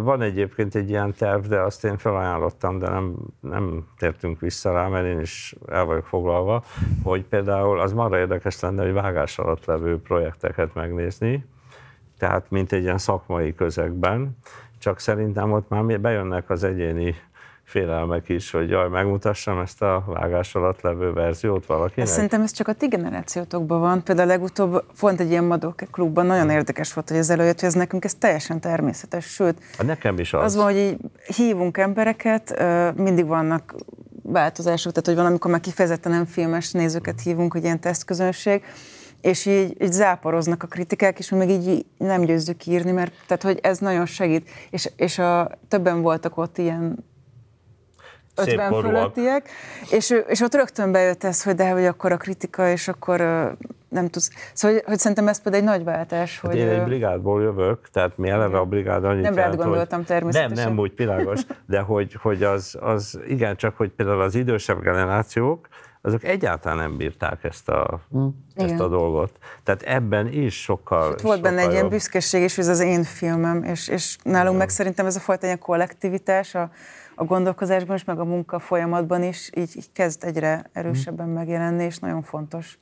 van egyébként egy ilyen terv, de azt én felajánlottam, de nem, nem tértünk vissza rá, mert én is el vagyok foglalva, hogy például az marra érdekes lenne, hogy vágás alatt levő projekteket megnézni, tehát mint egy ilyen szakmai közegben, csak szerintem ott már bejönnek az egyéni félelmek is, hogy jaj, megmutassam ezt a vágás alatt levő verziót valakinek? Szerintem ez csak a ti generációtokban van. Például legutóbb volt egy ilyen Madok klubban, nagyon érdekes volt, hogy ez előjött, hogy ez nekünk ez teljesen természetes, sőt. A nekem is az. Az van, hogy így hívunk embereket, mindig vannak változások, tehát hogy van, amikor már kifejezetten nem filmes nézőket hívunk, hogy ilyen tesztközönség, és így, így záporoznak a kritikák, és mi meg így nem győzzük írni, mert tehát, hogy ez nagyon segít. És, és a, többen voltak ott ilyen 50 fölöttiek, és, és ott rögtön bejött ez, hogy de hogy akkor a kritika, és akkor nem tudsz. Szóval, hogy, hogy szerintem ez pedig egy nagy váltás. Hát hogy én egy brigádból jövök, tehát mi eleve a brigád annyit Nem rád gondoltam hogy, természetesen. Nem, nem úgy világos, de hogy, hogy az, az igen, csak hogy például az idősebb generációk, azok egyáltalán nem bírták ezt a, mm. ezt a dolgot. Tehát ebben is sokkal Sőt, Volt benne egy ilyen büszkeség hogy ez az én filmem, és, és nálunk Igen. meg szerintem ez a fajta ilyen kollektivitás, a, a gondolkozásban is, meg a munka folyamatban is így, így kezd egyre erősebben megjelenni, és nagyon fontos.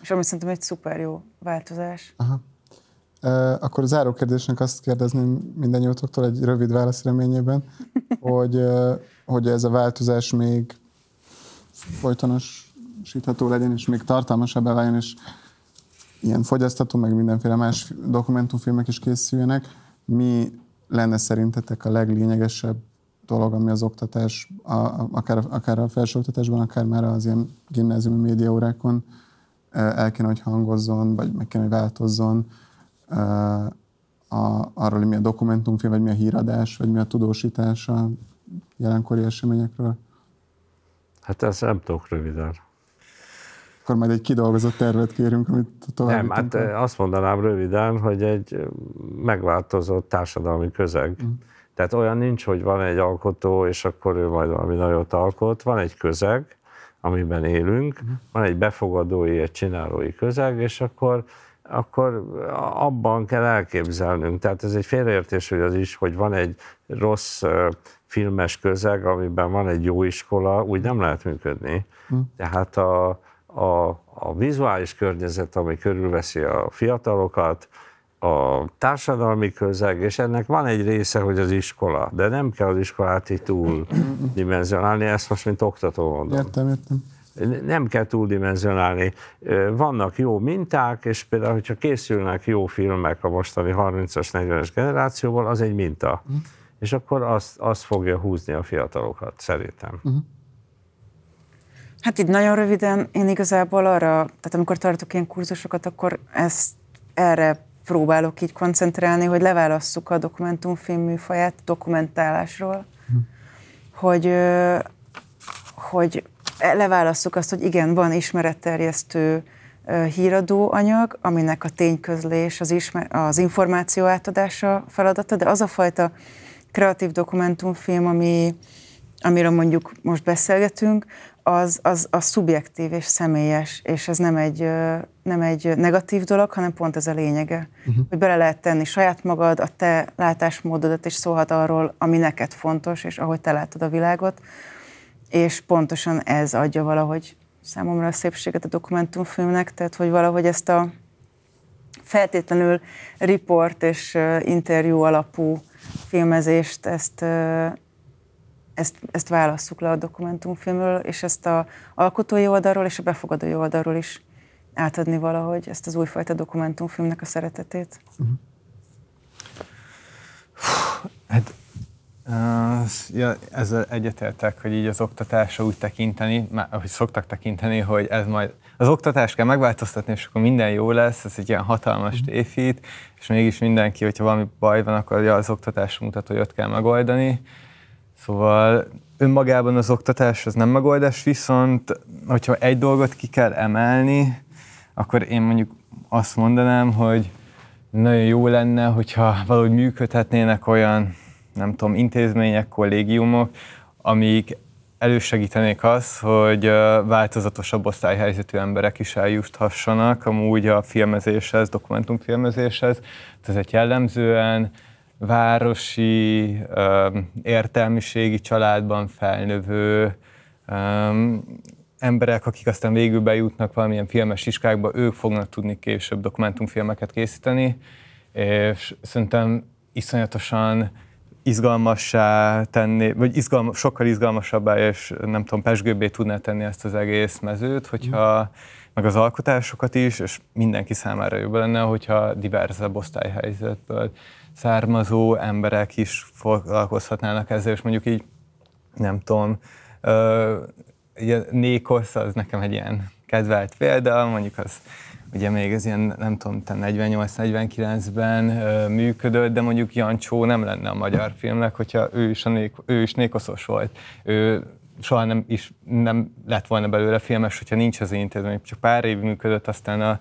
És ami szerintem egy szuper jó változás. Aha. E, akkor a záró kérdésnek azt kérdezném minden jótoktól egy rövid válasz reményében, hogy, hogy ez a változás még folytonosítható legyen, és még tartalmasabbá váljon, és ilyen fogyasztató, meg mindenféle más dokumentumfilmek is készüljenek. Mi lenne szerintetek a leglényegesebb dolog, ami az oktatás, a, akár, akár a felsőoktatásban, akár már az ilyen gimnáziumi médiaórákon el kéne, hogy hangozzon, vagy meg kéne, hogy változzon a, arról, hogy mi a dokumentumfilm, vagy mi a híradás, vagy mi a tudósítás a jelenkori eseményekről? Hát ezt nem tudok röviden. Akkor majd egy kidolgozott tervet kérünk, amit tovább. Nem, hát azt mondanám röviden, hogy egy megváltozott társadalmi közeg. Mm tehát olyan nincs, hogy van egy alkotó, és akkor ő majd valami nagyot alkot. Van egy közeg, amiben élünk, uh-huh. van egy befogadói, egy csinálói közeg, és akkor, akkor abban kell elképzelnünk. Tehát ez egy félreértés, hogy az is, hogy van egy rossz filmes közeg, amiben van egy jó iskola, úgy nem lehet működni. Uh-huh. Tehát a, a, a vizuális környezet, ami körülveszi a fiatalokat, a társadalmi közeg, és ennek van egy része, hogy az iskola, de nem kell az iskolát így túl dimenzionálni, ezt most mint oktató mondom. Értem, értem. Nem kell túldimenzionálni. Vannak jó minták, és például, hogyha készülnek jó filmek a mostani 30-as, 40-es generációból, az egy minta. Uh-huh. És akkor azt, azt fogja húzni a fiatalokat, szerintem. Uh-huh. Hát itt nagyon röviden, én igazából arra, tehát amikor tartok ilyen kurzusokat, akkor ezt erre próbálok így koncentrálni, hogy leválasszuk a dokumentumfilm műfaját dokumentálásról, hm. hogy, hogy leválasszuk azt, hogy igen, van ismeretterjesztő híradó anyag, aminek a tényközlés, az, ismer- az információ átadása feladata, de az a fajta kreatív dokumentumfilm, ami, amiről mondjuk most beszélgetünk, az, az, az szubjektív és személyes, és ez nem egy, nem egy negatív dolog, hanem pont ez a lényege. Uh-huh. Hogy bele lehet tenni saját magad, a te látásmódodat, és szólhat arról, ami neked fontos, és ahogy te látod a világot, és pontosan ez adja valahogy számomra a szépséget a dokumentumfilmnek, tehát hogy valahogy ezt a feltétlenül riport és interjú alapú filmezést, ezt ezt, ezt válasszuk le a dokumentumfilmről, és ezt a alkotói oldalról és a befogadói oldalról is átadni valahogy ezt az újfajta dokumentumfilmnek a szeretetét. Uh-huh. Hát ja, ezzel egyetértek, hogy így az oktatásra úgy tekinteni, már, ahogy szoktak tekinteni, hogy ez majd az oktatást kell megváltoztatni, és akkor minden jó lesz, ez egy ilyen hatalmas uh-huh. tévhit, és mégis mindenki, hogyha valami baj van, akkor ja, az oktatás mutat, hogy ott kell megoldani. Szóval önmagában az oktatás az nem megoldás, viszont hogyha egy dolgot ki kell emelni, akkor én mondjuk azt mondanám, hogy nagyon jó lenne, hogyha valahogy működhetnének olyan, nem tudom, intézmények, kollégiumok, amik elősegítenék az, hogy változatosabb osztályhelyzetű emberek is eljuthassanak amúgy a filmezéshez, dokumentumfilmezéshez. Ez egy jellemzően városi, értelmiségi családban felnövő emberek, akik aztán végül bejutnak valamilyen filmes iskákba, ők fognak tudni később dokumentumfilmeket készíteni, és szerintem iszonyatosan izgalmassá tenni, vagy izgalma, sokkal izgalmasabbá és nem tudom, pesgőbbé tudná tenni ezt az egész mezőt, hogyha meg az alkotásokat is, és mindenki számára jobb lenne, hogyha diverzebb osztályhelyzetből származó emberek is foglalkozhatnának ezzel, és mondjuk így, nem tudom, ugye Nékosz az nekem egy ilyen kedvelt példa, mondjuk az ugye még ez ilyen, nem tudom, 48-49-ben működött, de mondjuk Jancsó nem lenne a magyar filmnek, hogyha ő is, a nék, ő is nékoszos volt. Ő soha nem, is nem lett volna belőle filmes, hogyha nincs az intézmény. Csak pár év működött, aztán a,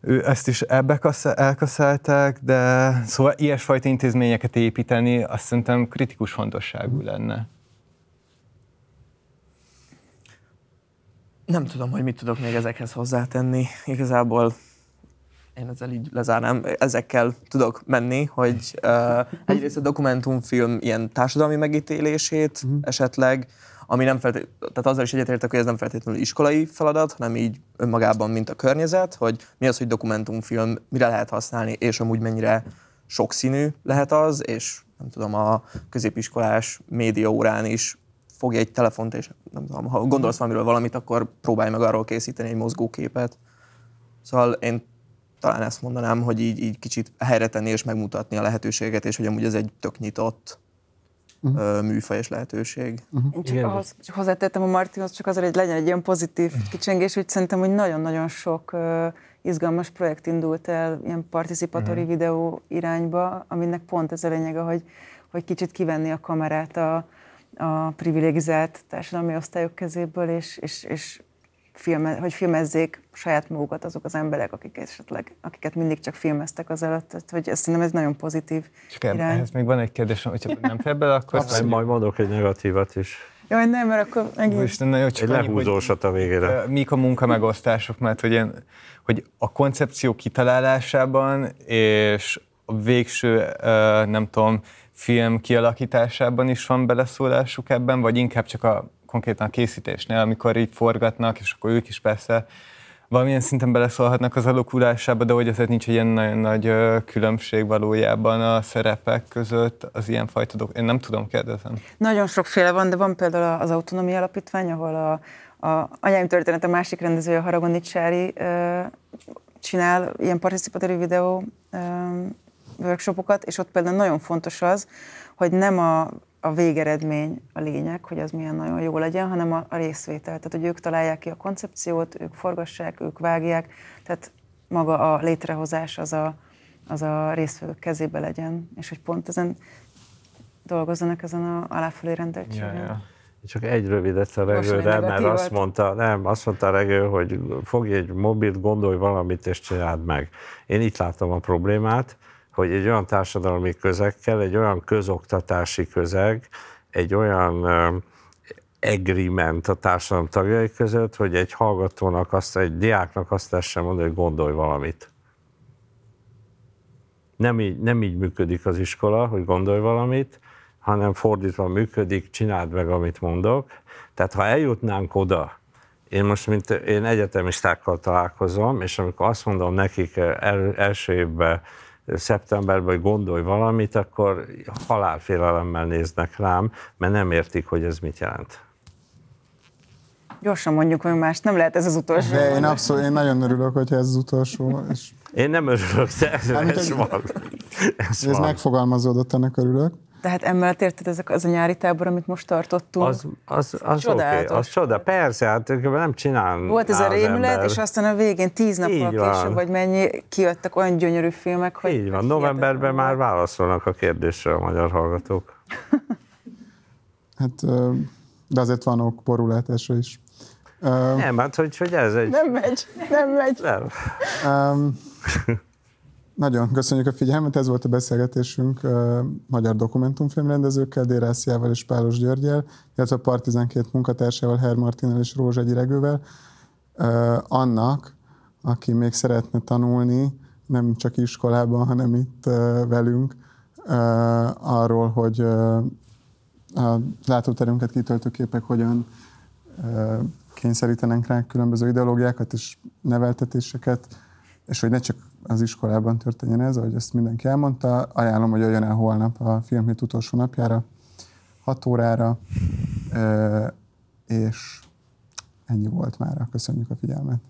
ő ezt is ebbe elkaszálták, de szóval ilyesfajta intézményeket építeni azt szerintem kritikus fontosságú lenne. Nem tudom, hogy mit tudok még ezekhez hozzátenni. Igazából én ezzel így lezárnám. Ezekkel tudok menni, hogy uh, egyrészt a dokumentumfilm ilyen társadalmi megítélését uh-huh. esetleg, ami nem feltétlenül, tehát azzal is egyetértek, hogy ez nem feltétlenül iskolai feladat, hanem így önmagában, mint a környezet, hogy mi az, hogy dokumentumfilm, mire lehet használni, és amúgy mennyire sokszínű lehet az, és nem tudom, a középiskolás média órán is fogj egy telefont, és nem tudom, ha gondolsz valamiről valamit, akkor próbálj meg arról készíteni egy mozgóképet. Szóval én talán ezt mondanám, hogy így, így kicsit helyre tenni és megmutatni a lehetőséget, és hogy amúgy ez egy tök nyitott uh-huh. műfaj és lehetőség. Uh-huh. Én csak ahhoz csak hozzátettem a Martinhoz, csak azért, hogy legyen egy ilyen pozitív kicsengés, hogy szerintem, hogy nagyon-nagyon sok uh, izgalmas projekt indult el ilyen participatóri uh-huh. videó irányba, aminek pont ez a lényege, hogy, hogy kicsit kivenni a kamerát a, a privilegizált társadalmi osztályok kezéből, és, és, és filme, hogy filmezzék saját magukat azok az emberek, akik esetleg, akiket mindig csak filmeztek az előtt. Tehát, hogy ezt szerintem ez nagyon pozitív Csak irány. ehhez még van egy kérdés, hogyha nem fél bele, akkor... Abszolút. Majd mondok egy negatívat is. Jaj, nem, mert akkor megint... Isten, na jó, csak egy lehúzósat a végére. Mik a munkamegosztások, mert hogy, én, hogy a koncepció kitalálásában és a végső, nem tudom, film kialakításában is van beleszólásuk ebben, vagy inkább csak a konkrétan a készítésnél, amikor így forgatnak, és akkor ők is persze valamilyen szinten beleszólhatnak az alakulásába, de hogy azért nincs egy ilyen nagyon nagy különbség valójában a szerepek között az ilyen fajta dolgok. Én nem tudom, kérdezem. Nagyon sokféle van, de van például az Autonomia Alapítvány, ahol a, a Anyáim Történet a másik rendezője, a Haragoni Csári csinál ilyen participatív videó workshopokat, és ott például nagyon fontos az, hogy nem a, a végeredmény a lényeg, hogy az milyen nagyon jó legyen, hanem a, a részvétel. Tehát, hogy ők találják ki a koncepciót, ők forgassák, ők vágják, tehát maga a létrehozás az a, az a részvevők kezébe legyen, és hogy pont ezen dolgozzanak ezen a aláfölé rendeltségen. Ja, ja. Csak egy rövidet a regőre, mert azt mondta, nem, azt mondta a regő, hogy fogj egy mobilt, gondolj valamit és csináld meg. Én itt látom a problémát, hogy egy olyan társadalmi közegkel, egy olyan közoktatási közeg, egy olyan agreement a társadalom tagjai között, hogy egy hallgatónak, azt, egy diáknak azt lehessen mondani, hogy gondolj valamit. Nem így, nem így működik az iskola, hogy gondolj valamit, hanem fordítva működik, csináld meg, amit mondok. Tehát ha eljutnánk oda, én most, mint én egyetemistákkal találkozom, és amikor azt mondom nekik el, első évben, szeptemberben, hogy gondolj valamit, akkor halálfélelemmel néznek rám, mert nem értik, hogy ez mit jelent. Gyorsan mondjuk, hogy más nem lehet ez az utolsó. De én abszolút, én nagyon örülök, hogy ez az utolsó. És... Én nem örülök, de ez, hát, ez, van. Ez, ez van. megfogalmazódott, ennek örülök. Tehát emellett érted, ezek az a nyári tábor, amit most tartottunk? Az, az, az oké, okay, az csoda. Persze, hát nem csinál Volt ez a rémület, ember. és aztán a végén tíz nappal később, vagy mennyi, kijöttek olyan gyönyörű filmek, hogy... Így van, novemberben már válaszolnak a kérdésre a magyar hallgatók. hát, de azért van ok borulátásra is. Nem, hát hogy, hogy ez egy... Nem megy, nem megy. Nem. Um, Nagyon köszönjük a figyelmet, ez volt a beszélgetésünk magyar dokumentumfilmrendezőkkel, Dérásziával és Pálos Györgyel, illetve a Partizán két munkatársával, Herr Martinnel és Rózsa Gyiregővel. Annak, aki még szeretne tanulni, nem csak iskolában, hanem itt velünk, arról, hogy a látóterünket kitöltő képek hogyan kényszerítenek rá különböző ideológiákat és neveltetéseket, és hogy ne csak az iskolában történjen ez, ahogy ezt mindenki elmondta. Ajánlom, hogy jöjjön el holnap a filmhét utolsó napjára, 6 órára, és ennyi volt már. Köszönjük a figyelmet.